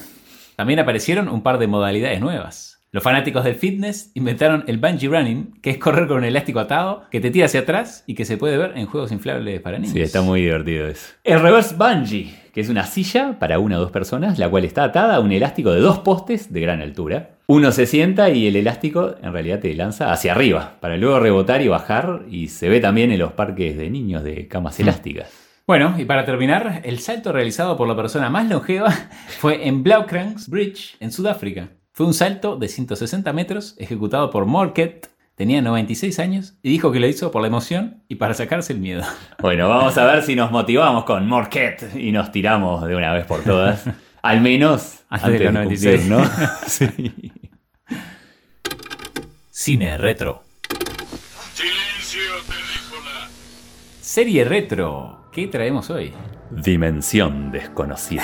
También aparecieron un par de modalidades nuevas. Los fanáticos del fitness inventaron el bungee running, que es correr con un elástico atado que te tira hacia atrás y que se puede ver en juegos inflables para niños. Sí, está muy divertido eso. El reverse bungee, que es una silla para una o dos personas, la cual está atada a un elástico de dos postes de gran altura. Uno se sienta y el elástico en realidad te lanza hacia arriba, para luego rebotar y bajar, y se ve también en los parques de niños de camas elásticas. Bueno, y para terminar, el salto realizado por la persona más longeva *laughs* fue en Blaukrangs Bridge, en Sudáfrica. Fue un salto de 160 metros ejecutado por Morket. Tenía 96 años y dijo que lo hizo por la emoción y para sacarse el miedo. *laughs* Bueno, vamos a ver si nos motivamos con Morquette y nos tiramos de una vez por todas. *laughs* Al menos Antes de los 96. cumplir, ¿no? *laughs* Sí. Cine retro. Silencio, terrícola. Serie retro. ¿Qué traemos hoy? Dimensión desconocida.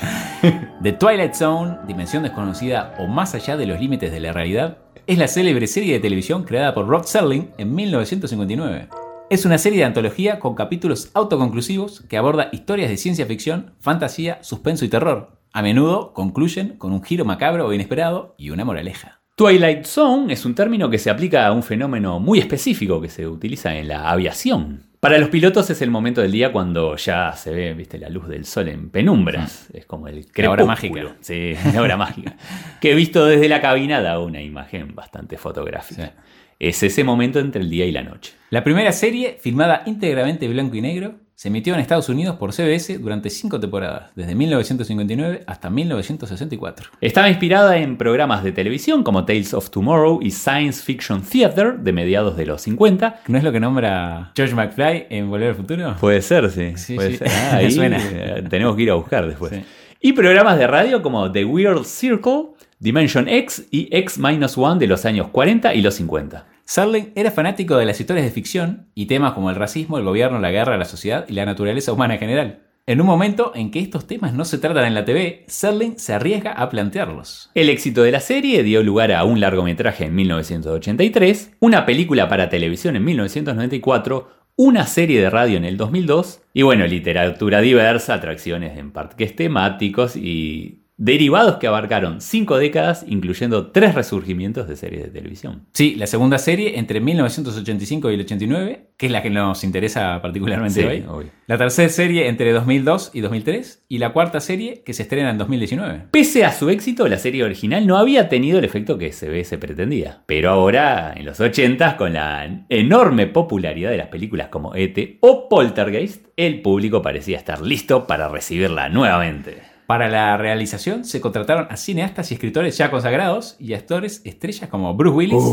*laughs* The Twilight Zone, Dimensión Desconocida o Más allá de los límites de la realidad, es la célebre serie de televisión creada por Rod Serling en 1959. Es una serie de antología con capítulos autoconclusivos que aborda historias de ciencia ficción, fantasía, suspenso y terror. A menudo concluyen con un giro macabro o inesperado y una moraleja. Twilight Zone es un término que se aplica a un fenómeno muy específico que se utiliza en la aviación. Para los pilotos es el momento del día cuando ya se ve ¿viste, la luz del sol en penumbras. Es como el La hora crepúsculo. mágica. Sí, *laughs* la hora mágica. Que visto desde la cabina da una imagen bastante fotográfica. Sí. Es ese momento entre el día y la noche. La primera serie, filmada íntegramente en blanco y negro, se emitió en Estados Unidos por CBS durante cinco temporadas, desde 1959 hasta 1964. Estaba inspirada en programas de televisión como Tales of Tomorrow y Science Fiction Theater de mediados de los 50. ¿No es lo que nombra George McFly en Volver al Futuro? Puede ser, sí. Sí, puede sí. ser. *laughs* Ah, ahí suena. eh, tenemos que ir a buscar después. Sí. Y programas de radio como The Weird Circle, Dimension X y X-1 de los años 40 y los 50. Serling era fanático de las historias de ficción y temas como el racismo, el gobierno, la guerra, la sociedad y la naturaleza humana en general. En un momento en que estos temas no se tratan en la TV, Serling se arriesga a plantearlos. El éxito de la serie dio lugar a un largometraje en 1983, una película para televisión en 1994, una serie de radio en el 2002 y bueno, literatura diversa, atracciones en parques temáticos y derivados que abarcaron cinco décadas, incluyendo tres resurgimientos de series de televisión. Sí, la segunda serie entre 1985 y el 89, que es la que nos interesa particularmente Sí, hoy. obvio. La tercera serie entre 2002 y 2003 y la cuarta serie que se estrena en 2019. Pese a su éxito, la serie original no había tenido el efecto que se ve se pretendía. Pero ahora, en los 80s, con la enorme popularidad de las películas como E.T. o Poltergeist, el público parecía estar listo para recibirla nuevamente. Para la realización se contrataron a cineastas y escritores ya consagrados y actores estrellas como Bruce Willis,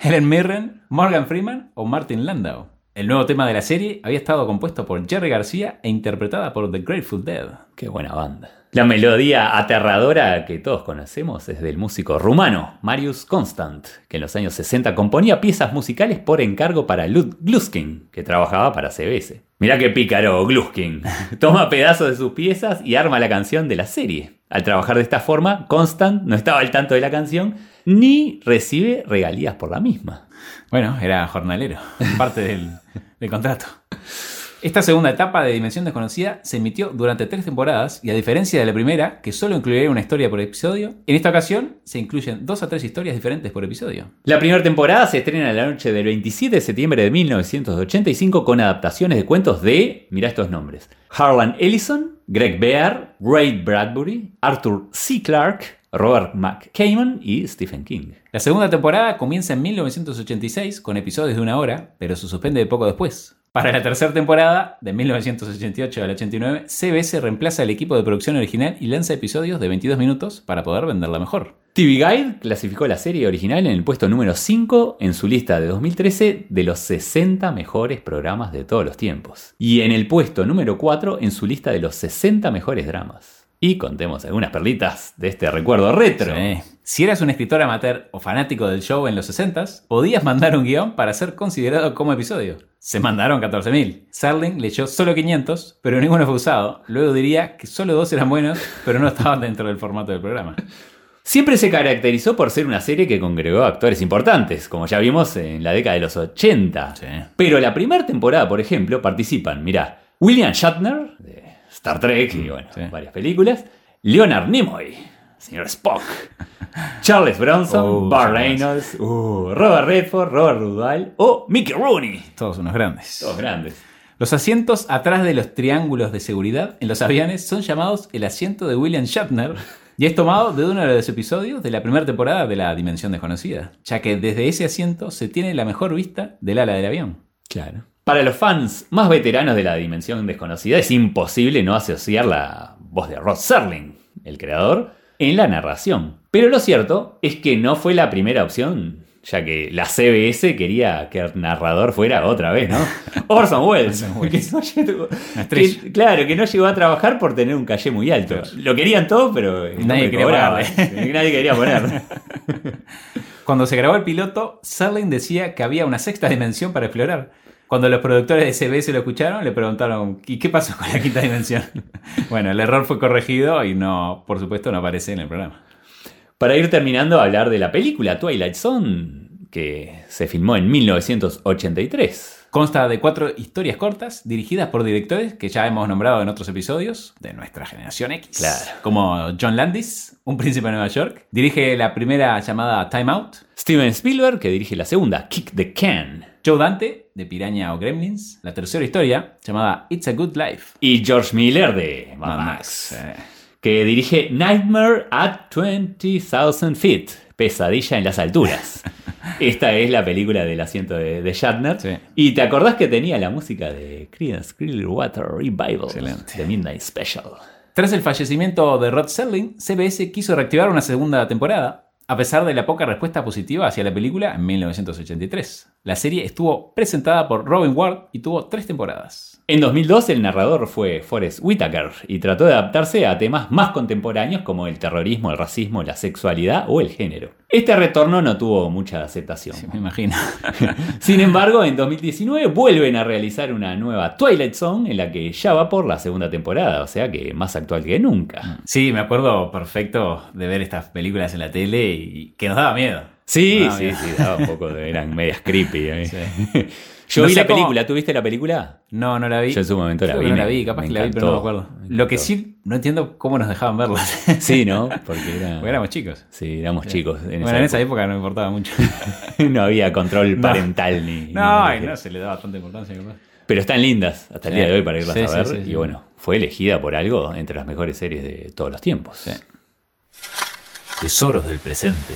Helen Mirren, Morgan Freeman o Martin Landau. El nuevo tema de la serie había estado compuesto por Jerry García e interpretada por The Grateful Dead. Qué buena banda. La melodía aterradora que todos conocemos es del músico rumano Marius Constant, que en los años 60 componía piezas musicales por encargo para Lud Gluskin, que trabajaba para CBS. Mirá qué pícaro Gluskin. Toma pedazos de sus piezas y arma la canción de la serie. Al trabajar de esta forma, Constant no estaba al tanto de la canción ni recibe regalías por la misma. Bueno, era jornalero, parte del, del contrato. Esta segunda etapa de Dimensión Desconocida se emitió durante tres temporadas y a diferencia de la primera, que solo incluía una historia por episodio, en esta ocasión se incluyen dos a tres historias diferentes por episodio. La primera temporada se estrena la noche del 27 de septiembre de 1985 con adaptaciones de cuentos de, mira estos nombres, Harlan Ellison, Greg Bear, Ray Bradbury, Arthur C. Clarke, Robert McCammon y Stephen King. La segunda temporada comienza en 1986 con episodios de una hora, pero se suspende poco después. Para la tercera temporada, de 1988 al 89, CBS reemplaza el equipo de producción original y lanza episodios de 22 minutos para poder venderla mejor. TV Guide clasificó la serie original en el puesto número 5 en su lista de 2013 de los 60 mejores programas de todos los tiempos. Y en el puesto número 4 en su lista de los 60 mejores dramas. Y contemos algunas perlitas de este recuerdo retro. Si eras un escritor amateur o fanático del show en los 60s, podías mandar un guion para ser considerado como episodio. Se mandaron 14.000. Serling leyó solo 500, pero ninguno fue usado. Luego diría que solo dos eran buenos, pero no estaban dentro del formato del programa. Siempre se caracterizó por ser una serie que congregó actores importantes, como ya vimos en la década de los 80. Sí. Pero la primera temporada, por ejemplo, participan, mirá, William Shatner, de Star Trek y bueno, Sí. varias películas, Leonard Nimoy, señor Spock, Charles Bronson, Burt Charles. Reynolds, uh, Robert Redford, Robert Duvall o Mickey Rooney. Todos unos grandes. Todos grandes. Los asientos atrás de los triángulos de seguridad en los aviones son llamados el asiento de William Shatner y es tomado de uno de los episodios de la primera temporada de La Dimensión Desconocida, ya que desde ese asiento se tiene la mejor vista del ala del avión. Claro. Para los fans más veteranos de la dimensión desconocida es imposible no asociar la voz de Rod Serling, el creador, en la narración. Pero lo cierto es que no fue la primera opción, ya que la CBS quería que el narrador fuera otra vez, ¿no? *laughs* Orson Welles. Orson Welles. que no llegó- que- claro, que no llegó a trabajar por tener un calle muy alto. Lo querían todo, pero Nadie quería cobraba. *laughs* Nadie quería poner. *laughs* Cuando se grabó el piloto, Serling decía que había una sexta dimensión para explorar. Cuando los productores de CBS lo escucharon, le preguntaron, ¿y qué pasó con la quinta dimensión? *laughs* bueno, el error fue corregido y no, por supuesto, no aparece en el programa. Para ir terminando, hablar de la película Twilight Zone, que se filmó en 1983. Consta de cuatro historias cortas dirigidas por directores que ya hemos nombrado en otros episodios de nuestra generación X. Claro. Como John Landis, Un príncipe de Nueva York. Dirige la primera llamada Time Out. Steven Spielberg, que dirige la segunda, Kick the Can. Joe Dante, de Piraña o Gremlins. La tercera historia, llamada It's a Good Life. Y George Miller, de Mad Max, Max, eh. que dirige Nightmare at 20,000 Feet, Pesadilla en las alturas. *laughs* Esta es la película del asiento de, de Shatner. Sí. Y te acordás que tenía la música de Creedence Clearwater Revival. The Midnight Special. Tras el fallecimiento de Rod Serling, CBS quiso reactivar una segunda temporada, a pesar de la poca respuesta positiva hacia la película en 1983. La serie estuvo presentada por Robin Ward y tuvo tres temporadas. En 2002 el narrador fue Forrest Whitaker y trató de adaptarse a temas más contemporáneos como el terrorismo, el racismo, la sexualidad o el género. Este retorno no tuvo mucha aceptación. Sí, me imagino. *laughs* Sin embargo, en 2019 vuelven a realizar una nueva Twilight Zone en la que ya va por la segunda temporada, o sea que más actual que nunca. Sí, me acuerdo perfecto de ver estas películas en la tele y que nos daba miedo. Sí, Ah, sí, sí, daba un poco de, eran medias creepy. ¿eh? Sí. *laughs* Yo No vi la cómo- película, ¿tú viste la película? No, no la vi. Yo en su momento la vi, no me- la vi, capaz que la vi, pero no me acuerdo. me Lo que sí, no entiendo cómo nos dejaban verlas. Sí, ¿no? *laughs* Porque, era- Porque éramos chicos. Sí, éramos chicos. En bueno, esa en esa época. no me importaba mucho. *laughs* no había control No. parental ni. no, ni- y no se le daba tanta importancia. capaz. Pero están lindas hasta el Sí. día de hoy para irlas Sí, a ver. sí, y sí. bueno, fue elegida por algo entre las mejores series de todos los tiempos. Sí. Tesoros del presente.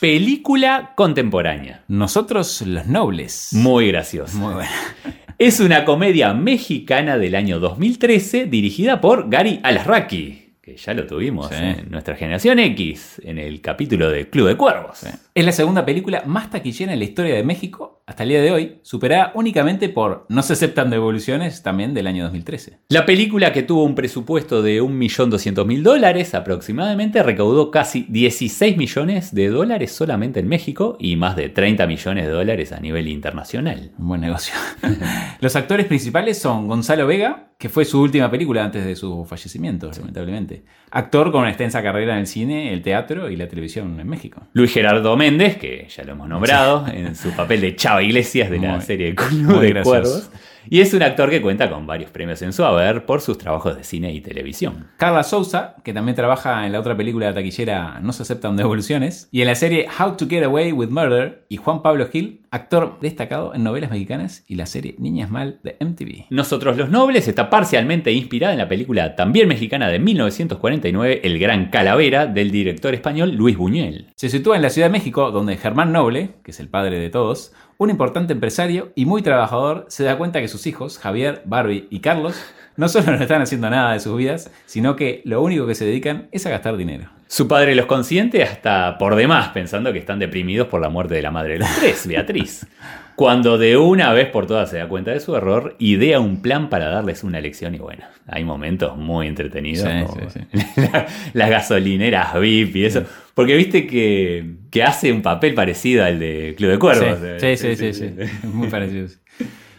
Película contemporánea. Nosotros los nobles. Muy graciosa. Muy buena. *laughs* Es una comedia mexicana del año 2013 dirigida por Gary Alasraqui, que ya lo tuvimos Sí. en nuestra generación X, en el capítulo de Club de Cuervos. Es la segunda película más taquillera en la historia de México hasta el día de hoy, superada únicamente por No se aceptan devoluciones, también del año 2013. La película que tuvo un presupuesto de 1.200.000 dólares aproximadamente recaudó casi 16 millones de dólares solamente en México y más de 30 millones de dólares a nivel internacional. Un buen negocio. *laughs* Los actores principales son Gonzalo Vega, que fue su última película antes de su fallecimiento, lamentablemente. Actor con una extensa carrera en el cine, el teatro y la televisión en México. Luis Gerardo Méndez, que ya lo hemos nombrado, en su papel de Chava *laughs* Iglesias de la serie Club de. Cuervos. Y es un actor que cuenta con varios premios en su haber por sus trabajos de cine y televisión. Carla Souza, que también trabaja en la otra película taquillera No se aceptan devoluciones, y en la serie How to Get Away with Murder, y Juan Pablo Gil, actor destacado en novelas mexicanas y la serie Niñas Mal de MTV. Nosotros los Nobles está parcialmente inspirada en la película también mexicana de 1949, El Gran Calavera, del director español Luis Buñuel. Se sitúa en la Ciudad de México, donde Germán Noble, que es el padre de todos, un importante empresario y muy trabajador se da cuenta que sus hijos, Javier, Barbie y Carlos, no solo no están haciendo nada de sus vidas, sino que lo único que se dedican es a gastar dinero. Su padre los consiente hasta por demás, pensando que están deprimidos por la muerte de la madre de los tres, Beatriz. *laughs* Cuando de una vez por todas se da cuenta de su error, idea un plan para darles una lección y bueno, hay momentos muy entretenidos. Sí, como sí, *laughs* la- las gasolineras VIP y eso. Porque viste que, que hace un papel parecido al de Club de Cuervos. Sí, sí, sí, sí. *laughs* Muy parecidos.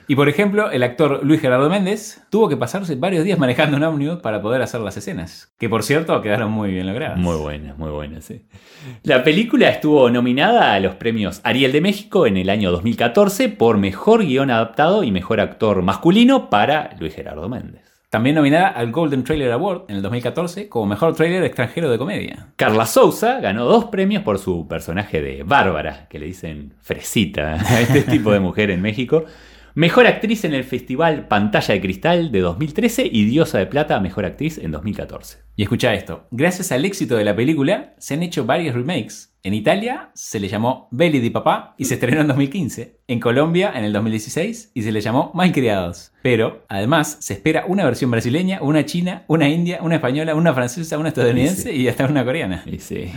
Y por ejemplo, el actor Luis Gerardo Méndez tuvo que pasarse varios días manejando un ómnibus para poder hacer las escenas. Que por cierto quedaron muy bien logradas. Muy buena, muy buena, sí. La película estuvo nominada a los premios Ariel de México en el año 2014 por Mejor Guión Adaptado y Mejor Actor Masculino para Luis Gerardo Méndez. También nominada al Golden Trailer Award en el 2014 como mejor trailer extranjero de comedia. Carla Souza ganó dos premios por su personaje de Bárbara, que le dicen fresita a este *laughs* tipo de mujer en México. Mejor actriz en el festival Pantalla de Cristal de 2013 y Diosa de Plata, mejor actriz en 2014. Y escucha esto, gracias al éxito de la película se han hecho varios remakes. En Italia se le llamó Belly di Papá y se estrenó en 2015. En Colombia en el 2016 y se le llamó Malcriados. Pero además se espera una versión brasileña, una china, una india, una española, una francesa, una estadounidense y hasta una coreana. Y sí.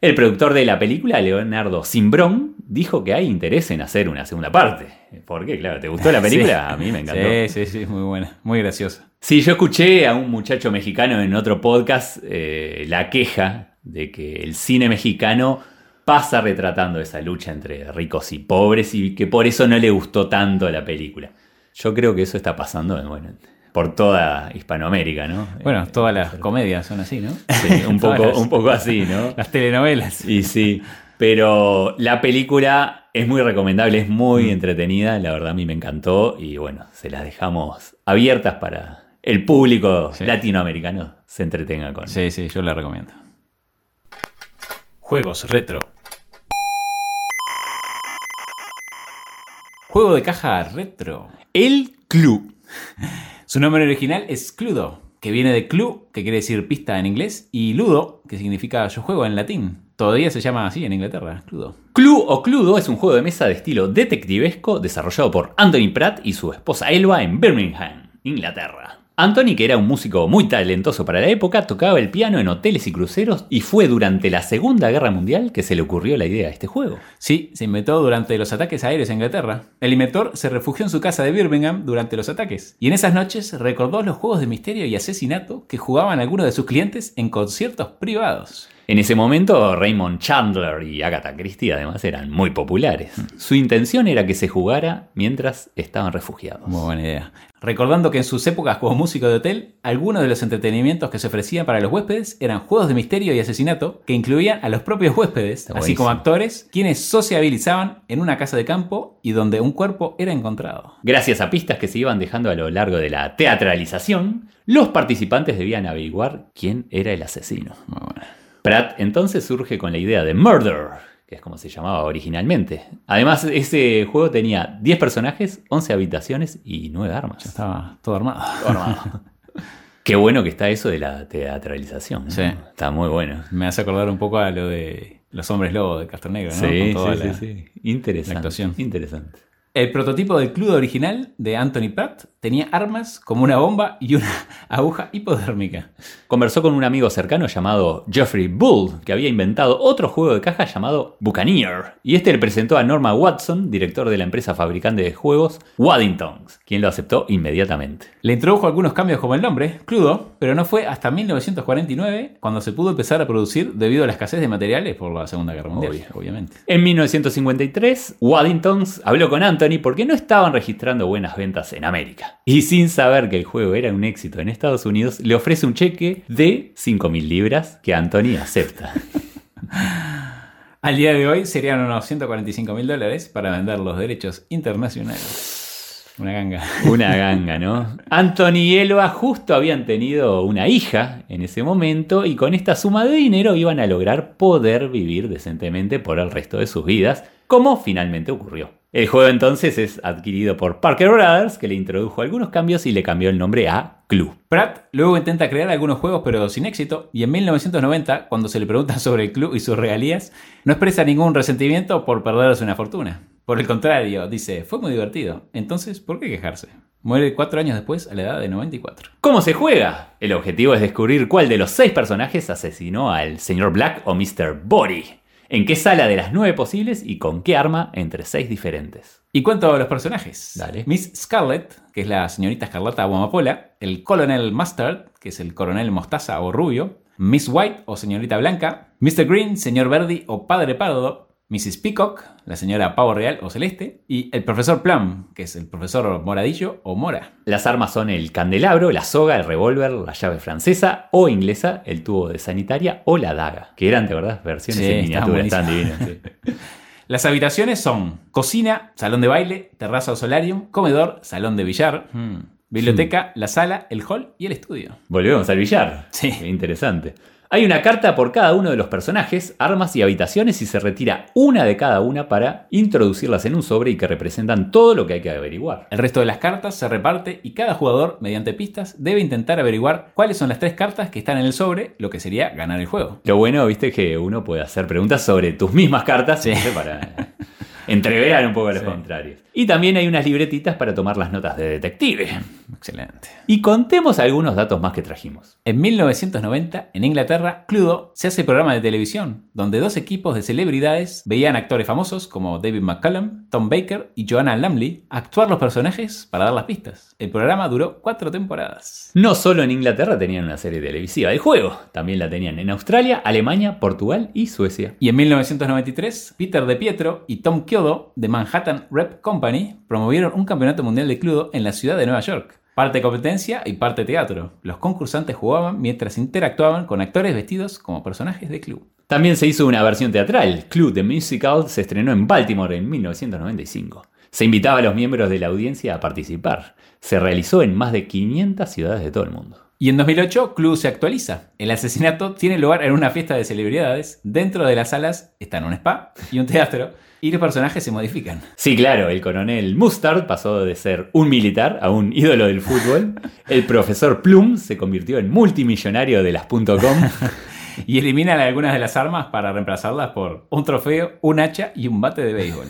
El productor de la película, Leonardo Simbrón, dijo que hay interés en hacer una segunda parte. Porque, claro, ¿te gustó la *laughs* película? Sí. A mí me encantó. Sí, sí, sí, muy buena, muy graciosa. Sí, yo escuché a un muchacho mexicano en otro podcast eh, la queja de que el cine mexicano pasa retratando esa lucha entre ricos y pobres y que por eso no le gustó tanto la película. Yo creo que eso está pasando bueno, por toda Hispanoamérica, ¿no? Bueno, Eh, todas las comedias son así, ¿no? sí, *laughs* un, poco, las- un poco así, ¿no? *laughs* Las telenovelas. Y sí, pero la película es muy recomendable, es muy Mm. entretenida, la verdad a mí me encantó y bueno, se las dejamos abiertas para el público Sí. latinoamericano se entretenga con. Sí, sí, yo la recomiendo. Juegos retro. Juego de caja retro. El Club. *laughs* Su nombre original es Cludo, que viene de clue, que quiere decir pista en inglés, y ludo, que significa yo juego en latín. Todavía se llama así en Inglaterra, Cludo. Clue o Cludo es un juego de mesa de estilo detectivesco desarrollado por Anthony Pratt y su esposa Elba en Birmingham, Inglaterra. Anthony, que era un músico muy talentoso para la época, tocaba el piano en hoteles y cruceros y fue durante la Segunda Guerra Mundial que se le ocurrió la idea de este juego. Sí, se inventó durante los ataques aéreos a Inglaterra. El inventor se refugió en su casa de Birmingham durante los ataques. Y en esas noches recordó los juegos de misterio y asesinato que jugaban algunos de sus clientes en conciertos privados. En ese momento, Raymond Chandler y Agatha Christie además eran muy populares. Su intención era que se jugara mientras estaban refugiados. Muy buena idea. Recordando que en sus épocas como músico de hotel, algunos de los entretenimientos que se ofrecían para los huéspedes eran juegos de misterio y asesinato que incluían a los propios huéspedes, así como actores, quienes sociabilizaban en una casa de campo y donde un cuerpo era encontrado. Gracias a pistas que se iban dejando a lo largo de la teatralización, los participantes debían averiguar quién era el asesino. Muy. Pratt entonces surge con la idea de Murder, que es como se llamaba originalmente. Además, ese juego tenía 10 personajes, 11 habitaciones y 9 armas. Ya estaba todo armado. *laughs* Qué bueno que está eso de la teatralización. ¿no? Sí. Está muy bueno. Me hace acordar un poco a lo de los hombres lobo de Castor Negro, ¿no? Sí, Con toda sí, la- sí, sí. Interesante. la actuación. Interesante. El prototipo del club original de Anthony Pratt tenía armas como una bomba y una *laughs* aguja hipodérmica. Conversó con un amigo cercano llamado Geoffrey Bull, que había inventado otro juego de caja llamado Buccaneer. Y este le presentó a Norma Watson, director de la empresa fabricante de juegos Waddingtons, quien lo aceptó inmediatamente. Le introdujo algunos cambios como el nombre, Cludo, pero no fue hasta 1949 cuando se pudo empezar a producir debido a la escasez de materiales por la Segunda Guerra Mundial, Obvio. obviamente. En 1953, Waddingtons habló con Anthony porque no estaban registrando buenas ventas en América. Y sin saber que el juego era un éxito en Estados Unidos, le ofrece un cheque de 5.000 libras que Anthony acepta. Al día de hoy serían unos 145 mil dólares para vender los derechos internacionales. Una ganga. Una ganga, ¿no? Anthony y Elba justo habían tenido una hija en ese momento y con esta suma de dinero iban a lograr poder vivir decentemente por el resto de sus vidas, como finalmente ocurrió. El juego entonces es adquirido por Parker Brothers, que le introdujo algunos cambios y le cambió el nombre a Clue. Pratt luego intenta crear algunos juegos pero sin éxito y en 1990, cuando se le pregunta *laughs* sobre el club y sus regalías, no expresa ningún resentimiento por perderse una fortuna. Por el contrario, dice, fue muy divertido. Entonces, ¿por qué quejarse? Muere cuatro años después a la edad de 94. ¿Cómo se juega? El objetivo es descubrir cuál de los seis personajes asesinó al Sr. Black o Mr. Body. En qué sala de las nueve posibles y con qué arma entre seis diferentes. Y cuento a los personajes. Dale. Miss Scarlet, que es la señorita Escarlata Guamapola. El Colonel Mustard, que es el coronel Mostaza o Rubio. Miss White o señorita Blanca. Mr. Green, señor Verdi o Padre Pardo. Mrs. Peacock, la señora Pavo Real o Celeste. Y el profesor Plum, que es el profesor Moradillo o Mora. Las armas son el candelabro, la soga, el revólver, la llave francesa o inglesa, el tubo de sanitaria o la daga. Que eran, de verdad, versiones Sí, en miniatura, están divinas. sí. *laughs* Las habitaciones son cocina, salón de baile, terraza o solarium, comedor, salón de billar, hmm, biblioteca, la sala, el hall y el estudio. Volvemos al billar. Sí. Qué interesante. Hay una carta por cada uno de los personajes, armas y habitaciones y se retira una de cada una para introducirlas en un sobre y que representan todo lo que hay que averiguar. El resto de las cartas se reparte y cada jugador, mediante pistas, debe intentar averiguar cuáles son las tres cartas que están en el sobre, lo que sería ganar el juego. Lo bueno, viste, es que uno puede hacer preguntas sobre tus mismas cartas Sí. para entreverar un poco a los Sí. contrarios. Y también hay unas libretitas para tomar las notas de detective. Excelente. Y contemos algunos datos más que trajimos. En 1990, en Inglaterra, Cluedo se hace programa de televisión, donde dos equipos de celebridades veían actores famosos como David McCallum, Tom Baker y Joanna Lumley actuar los personajes para dar las pistas. El programa duró cuatro temporadas. No solo en Inglaterra tenían una serie televisiva de juego, también la tenían en Australia, Alemania, Portugal y Suecia. Y en 1993, Peter De Pietro y Tom Kyodo de Manhattan Rep Company promovieron un campeonato mundial de Cluedo en la ciudad de Nueva York. Parte competencia y parte teatro. Los concursantes jugaban mientras interactuaban con actores vestidos como personajes de club. También se hizo una versión teatral. Club The Musical se estrenó en Baltimore en 1995. Se invitaba a los miembros de la audiencia a participar. Se realizó en más de 500 ciudades de todo el mundo. Y en 2008, Club se actualiza. El asesinato tiene lugar en una fiesta de celebridades. Dentro de las salas están un spa y un teatro. Y los personajes se modifican. Sí, claro, el coronel Mustard pasó de ser un militar a un ídolo del fútbol. El profesor Plum se convirtió en multimillonario de las .com. *laughs* Y eliminan algunas de las armas para reemplazarlas por un trofeo, un hacha y un bate de béisbol.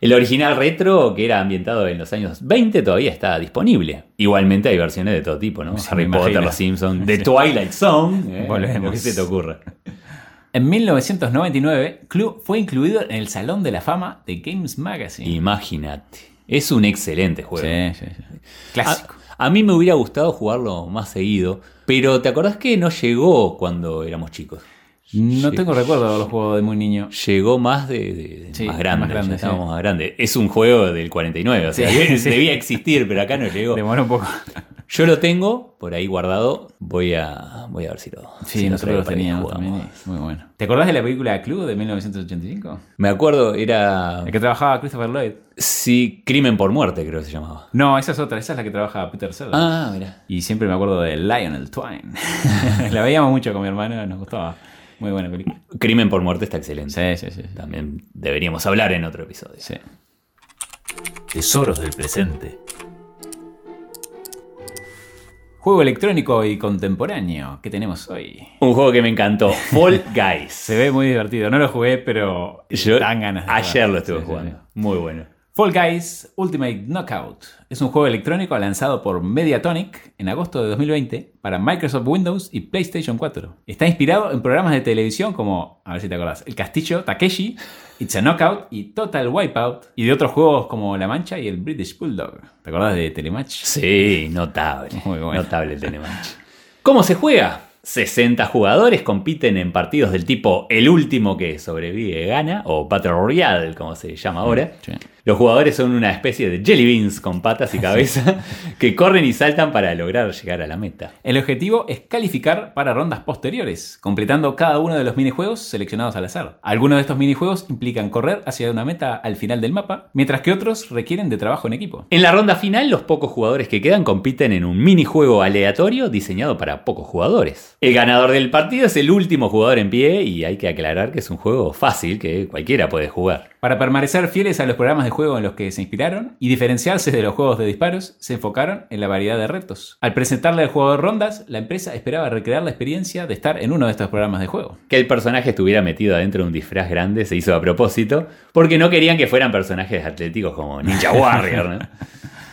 El original retro, que era ambientado en los años 20, todavía está disponible. Igualmente hay versiones de todo tipo, ¿no? Sí, Harry Potter. Los Simpsons, *laughs* The. Twilight Zone, ¿eh? Volvemos. lo que se te ocurra. En 1999, Club fue incluido en el Salón de la Fama de Games Magazine. Imagínate. Es un excelente juego. Sí, sí, sí. Clásico. A, a mí me hubiera gustado jugarlo más seguido, pero ¿te acordás que no llegó cuando éramos chicos? No sí. tengo recuerdo de los juegos de muy niño. Llegó más de, de- de Sí, más grande, más grande, estábamos sí. más grande. Es un juego del 49, o sea, debía existir, pero acá no llegó. Demora un poco. Yo lo tengo por ahí guardado, voy a, voy a ver si lo Sí, si lo nosotros que teníamos también. Muy bueno. ¿Te acordás de la película Club de 1985? Me acuerdo, era... La que trabajaba Christopher Lloyd. Sí, Crimen por Muerte creo que se llamaba. No, esa es otra. Esa es la que trabaja Peter Sellers. Ah, mira. Y siempre me acuerdo de Lionel Twine. *laughs* la veíamos mucho con mi hermano, nos gustaba. Muy buena película. Crimen por Muerte está excelente. Sí, sí, sí. sí. También deberíamos hablar en otro episodio. Sí. Tesoros del presente. Juego electrónico y contemporáneo. ¿Qué tenemos hoy? Un juego que me encantó, Fall *laughs* Guys. Se ve muy divertido. No lo jugué, pero Yo dan ganas de ayer jugar. lo estuve Sí, sí, jugando. sí. Muy bueno. Fall Guys Ultimate Knockout es un juego electrónico lanzado por Mediatonic en agosto de 2020 para Microsoft Windows y PlayStation 4. Está inspirado en programas de televisión como, a ver si te acordás, El Castillo Takeshi, It's a Knockout y Total Wipeout, y de otros juegos como La Mancha y el British Bulldog. ¿Te acordás de Telematch? Sí, notable. Muy bueno. Notable el Telematch. ¿Cómo se juega? 60 jugadores compiten en partidos del tipo el último que sobrevive gana, o Battle Royale, como se llama ahora. Sí. Los jugadores son una especie de jelly beans con patas y *laughs* cabeza que corren y saltan para lograr llegar a la meta. El objetivo es calificar para rondas posteriores, completando cada uno de los minijuegos seleccionados al azar. Algunos de estos minijuegos implican correr hacia una meta al final del mapa, mientras que otros requieren de trabajo en equipo. En la ronda final, los pocos jugadores que quedan compiten en un minijuego aleatorio diseñado para pocos jugadores. El ganador del partido es el último jugador en pie y hay que aclarar que es un juego fácil que cualquiera puede jugar. Para permanecer fieles a los programas de juego en los que se inspiraron y diferenciarse de los juegos de disparos, se enfocaron en la variedad de retos. Al presentarle el juego de rondas, la empresa esperaba recrear la experiencia de estar en uno de estos programas de juego. Que el personaje estuviera metido adentro de un disfraz grande se hizo a propósito, porque no querían que fueran personajes atléticos como Ninja *laughs* Warrior, ¿no?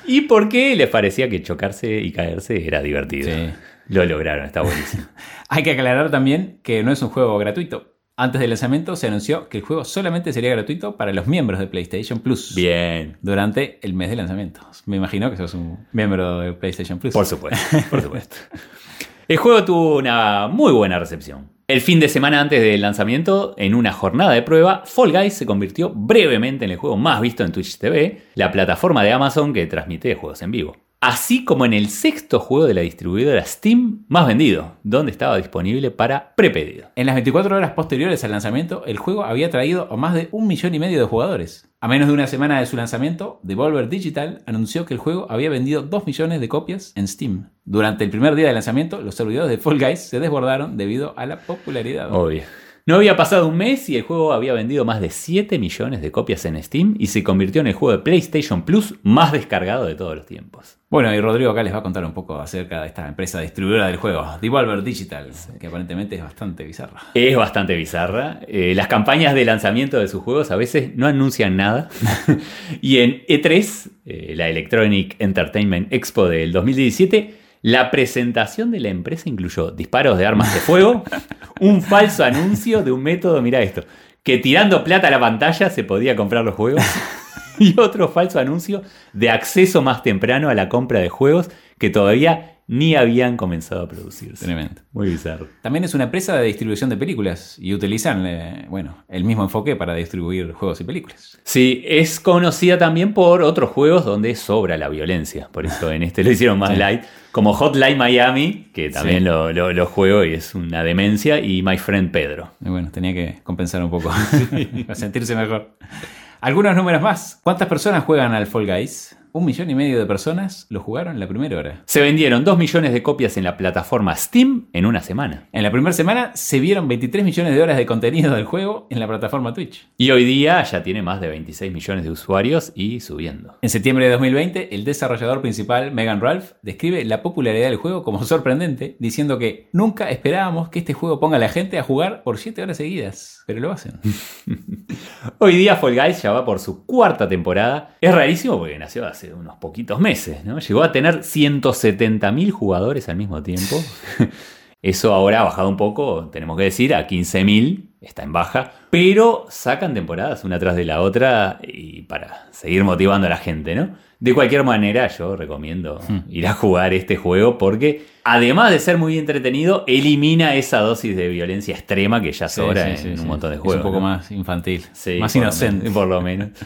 Y porque les parecía que chocarse y caerse era divertido. Sí. Lo lograron, está buenísimo. *laughs* Hay que aclarar también que no es un juego gratuito. Antes del lanzamiento se anunció que el juego solamente sería gratuito para los miembros de PlayStation Plus. Bien. Durante el mes de lanzamiento. Me imagino que sos un miembro de PlayStation Plus. Por supuesto, por supuesto. *laughs* El juego tuvo una muy buena recepción. El fin de semana antes del lanzamiento, en una jornada de prueba, Fall Guys se convirtió brevemente en el juego más visto en Twitch TV, la plataforma de Amazon que transmite juegos en vivo. Así como en el sexto juego de la distribuidora Steam más vendido, donde estaba disponible para prepedido. En las 24 horas posteriores al lanzamiento, el juego había traído a más de un millón y medio de jugadores. A menos de una semana de su lanzamiento, Devolver Digital anunció que el juego había vendido 2 millones de copias en Steam. Durante el primer día de lanzamiento, los servidores de Fall Guys se desbordaron debido a la popularidad. Obvio. No había pasado un mes y el juego había vendido más de 7 millones de copias en Steam y se convirtió en el juego de PlayStation Plus más descargado de todos los tiempos. Bueno, y Rodrigo acá les va a contar un poco acerca de esta empresa distribuidora del juego, Devolver Digital, que aparentemente es bastante bizarra. Es bastante bizarra. Eh, las campañas de lanzamiento de sus juegos a veces no anuncian nada. *laughs* y en E3, eh, la Electronic Entertainment Expo del 2017, la presentación de la empresa incluyó disparos de armas de fuego, un falso anuncio de un método, mira esto, que tirando plata a la pantalla se podía comprar los juegos, y otro falso anuncio de acceso más temprano a la compra de juegos que todavía ni habían comenzado a producirse. Tremendo. Muy bizarro. También es una empresa de distribución de películas y utilizan, eh, bueno, el mismo enfoque para distribuir juegos y películas. Sí, es conocida también por otros juegos donde sobra la violencia. Por eso en este lo hicieron más Sí. light. Como Hotline Miami, que también Sí. lo, lo- lo juego y es una demencia, y My Friend Pedro. Y bueno, tenía que compensar un poco *laughs* *laughs* para sentirse mejor. Algunos números más. ¿Cuántas personas juegan al Fall Guys? Un millón y medio de personas lo jugaron en la primera hora. Se vendieron 2 millones de copias en la plataforma Steam en una semana. En la primera semana se vieron 23 millones de horas de contenido del juego en la plataforma Twitch. Y hoy día ya tiene más de 26 millones de usuarios y subiendo. En septiembre de 2020, el desarrollador principal, Megan Ralph, describe la popularidad del juego como sorprendente, diciendo que nunca esperábamos que este juego ponga a la gente a jugar por 7 horas seguidas, pero lo hacen. *laughs* Hoy día Fall Guys ya va por su cuarta temporada. Es rarísimo porque nació hace unos poquitos meses, ¿no? Llegó a tener 170.000 jugadores al mismo tiempo. *laughs* Eso ahora ha bajado un poco, tenemos que decir, a 15.000, está en baja, pero sacan temporadas una tras de la otra y para seguir motivando a la gente, ¿no? De cualquier manera, yo recomiendo ir a jugar este juego porque, además de ser muy entretenido, elimina esa dosis de violencia extrema que ya sobra en Sí, sí, un montón de Es juegos. un poco ¿no? más infantil, Sí, más por inocente. menos, por lo menos. *laughs*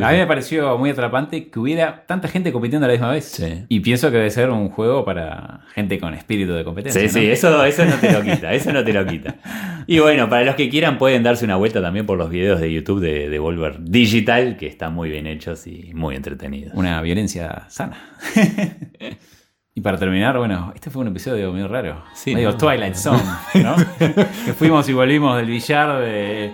A mí me pareció muy atrapante que hubiera tanta gente compitiendo a la misma vez. Y pienso que debe ser un juego para gente con espíritu de competencia. Sí, ¿no? sí, eso, eso no te lo quita, eso no te lo quita. *laughs* Y bueno, para los que quieran pueden darse una vuelta también por los videos de YouTube de Devolver Digital, que están muy bien hechos y muy entretenidos. Una violencia sana. *laughs* y para terminar, bueno, este fue un episodio medio raro. Sí, medio ¿no? Twilight Zone, ¿no? *laughs* que fuimos y volvimos del billar de,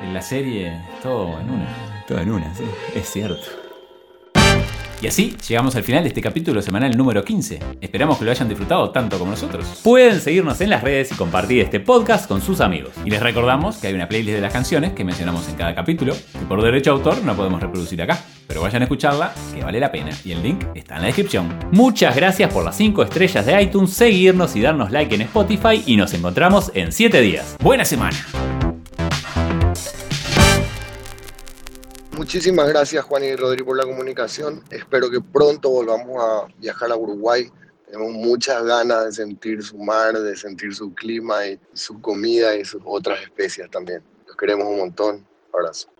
de la serie, todo en una. Todo en una, sí, es cierto. Y así llegamos al final de este capítulo semanal número 15. Esperamos que lo hayan disfrutado tanto como nosotros. Pueden seguirnos en las redes y compartir este podcast con sus amigos. Y les recordamos que hay una playlist de las canciones que mencionamos en cada capítulo, que por derecho de autor no podemos reproducir acá. Pero vayan a escucharla, que vale la pena. Y el link está en la descripción. Muchas gracias por las 5 estrellas de iTunes, seguirnos y darnos like en Spotify y nos encontramos en 7 días. ¡Buena semana! Muchísimas gracias Juan y Rodrigo por la comunicación. Espero que pronto volvamos a viajar a Uruguay. Tenemos muchas ganas de sentir su mar, de sentir su clima y su comida y sus otras especies también. Los queremos un montón. Abrazo.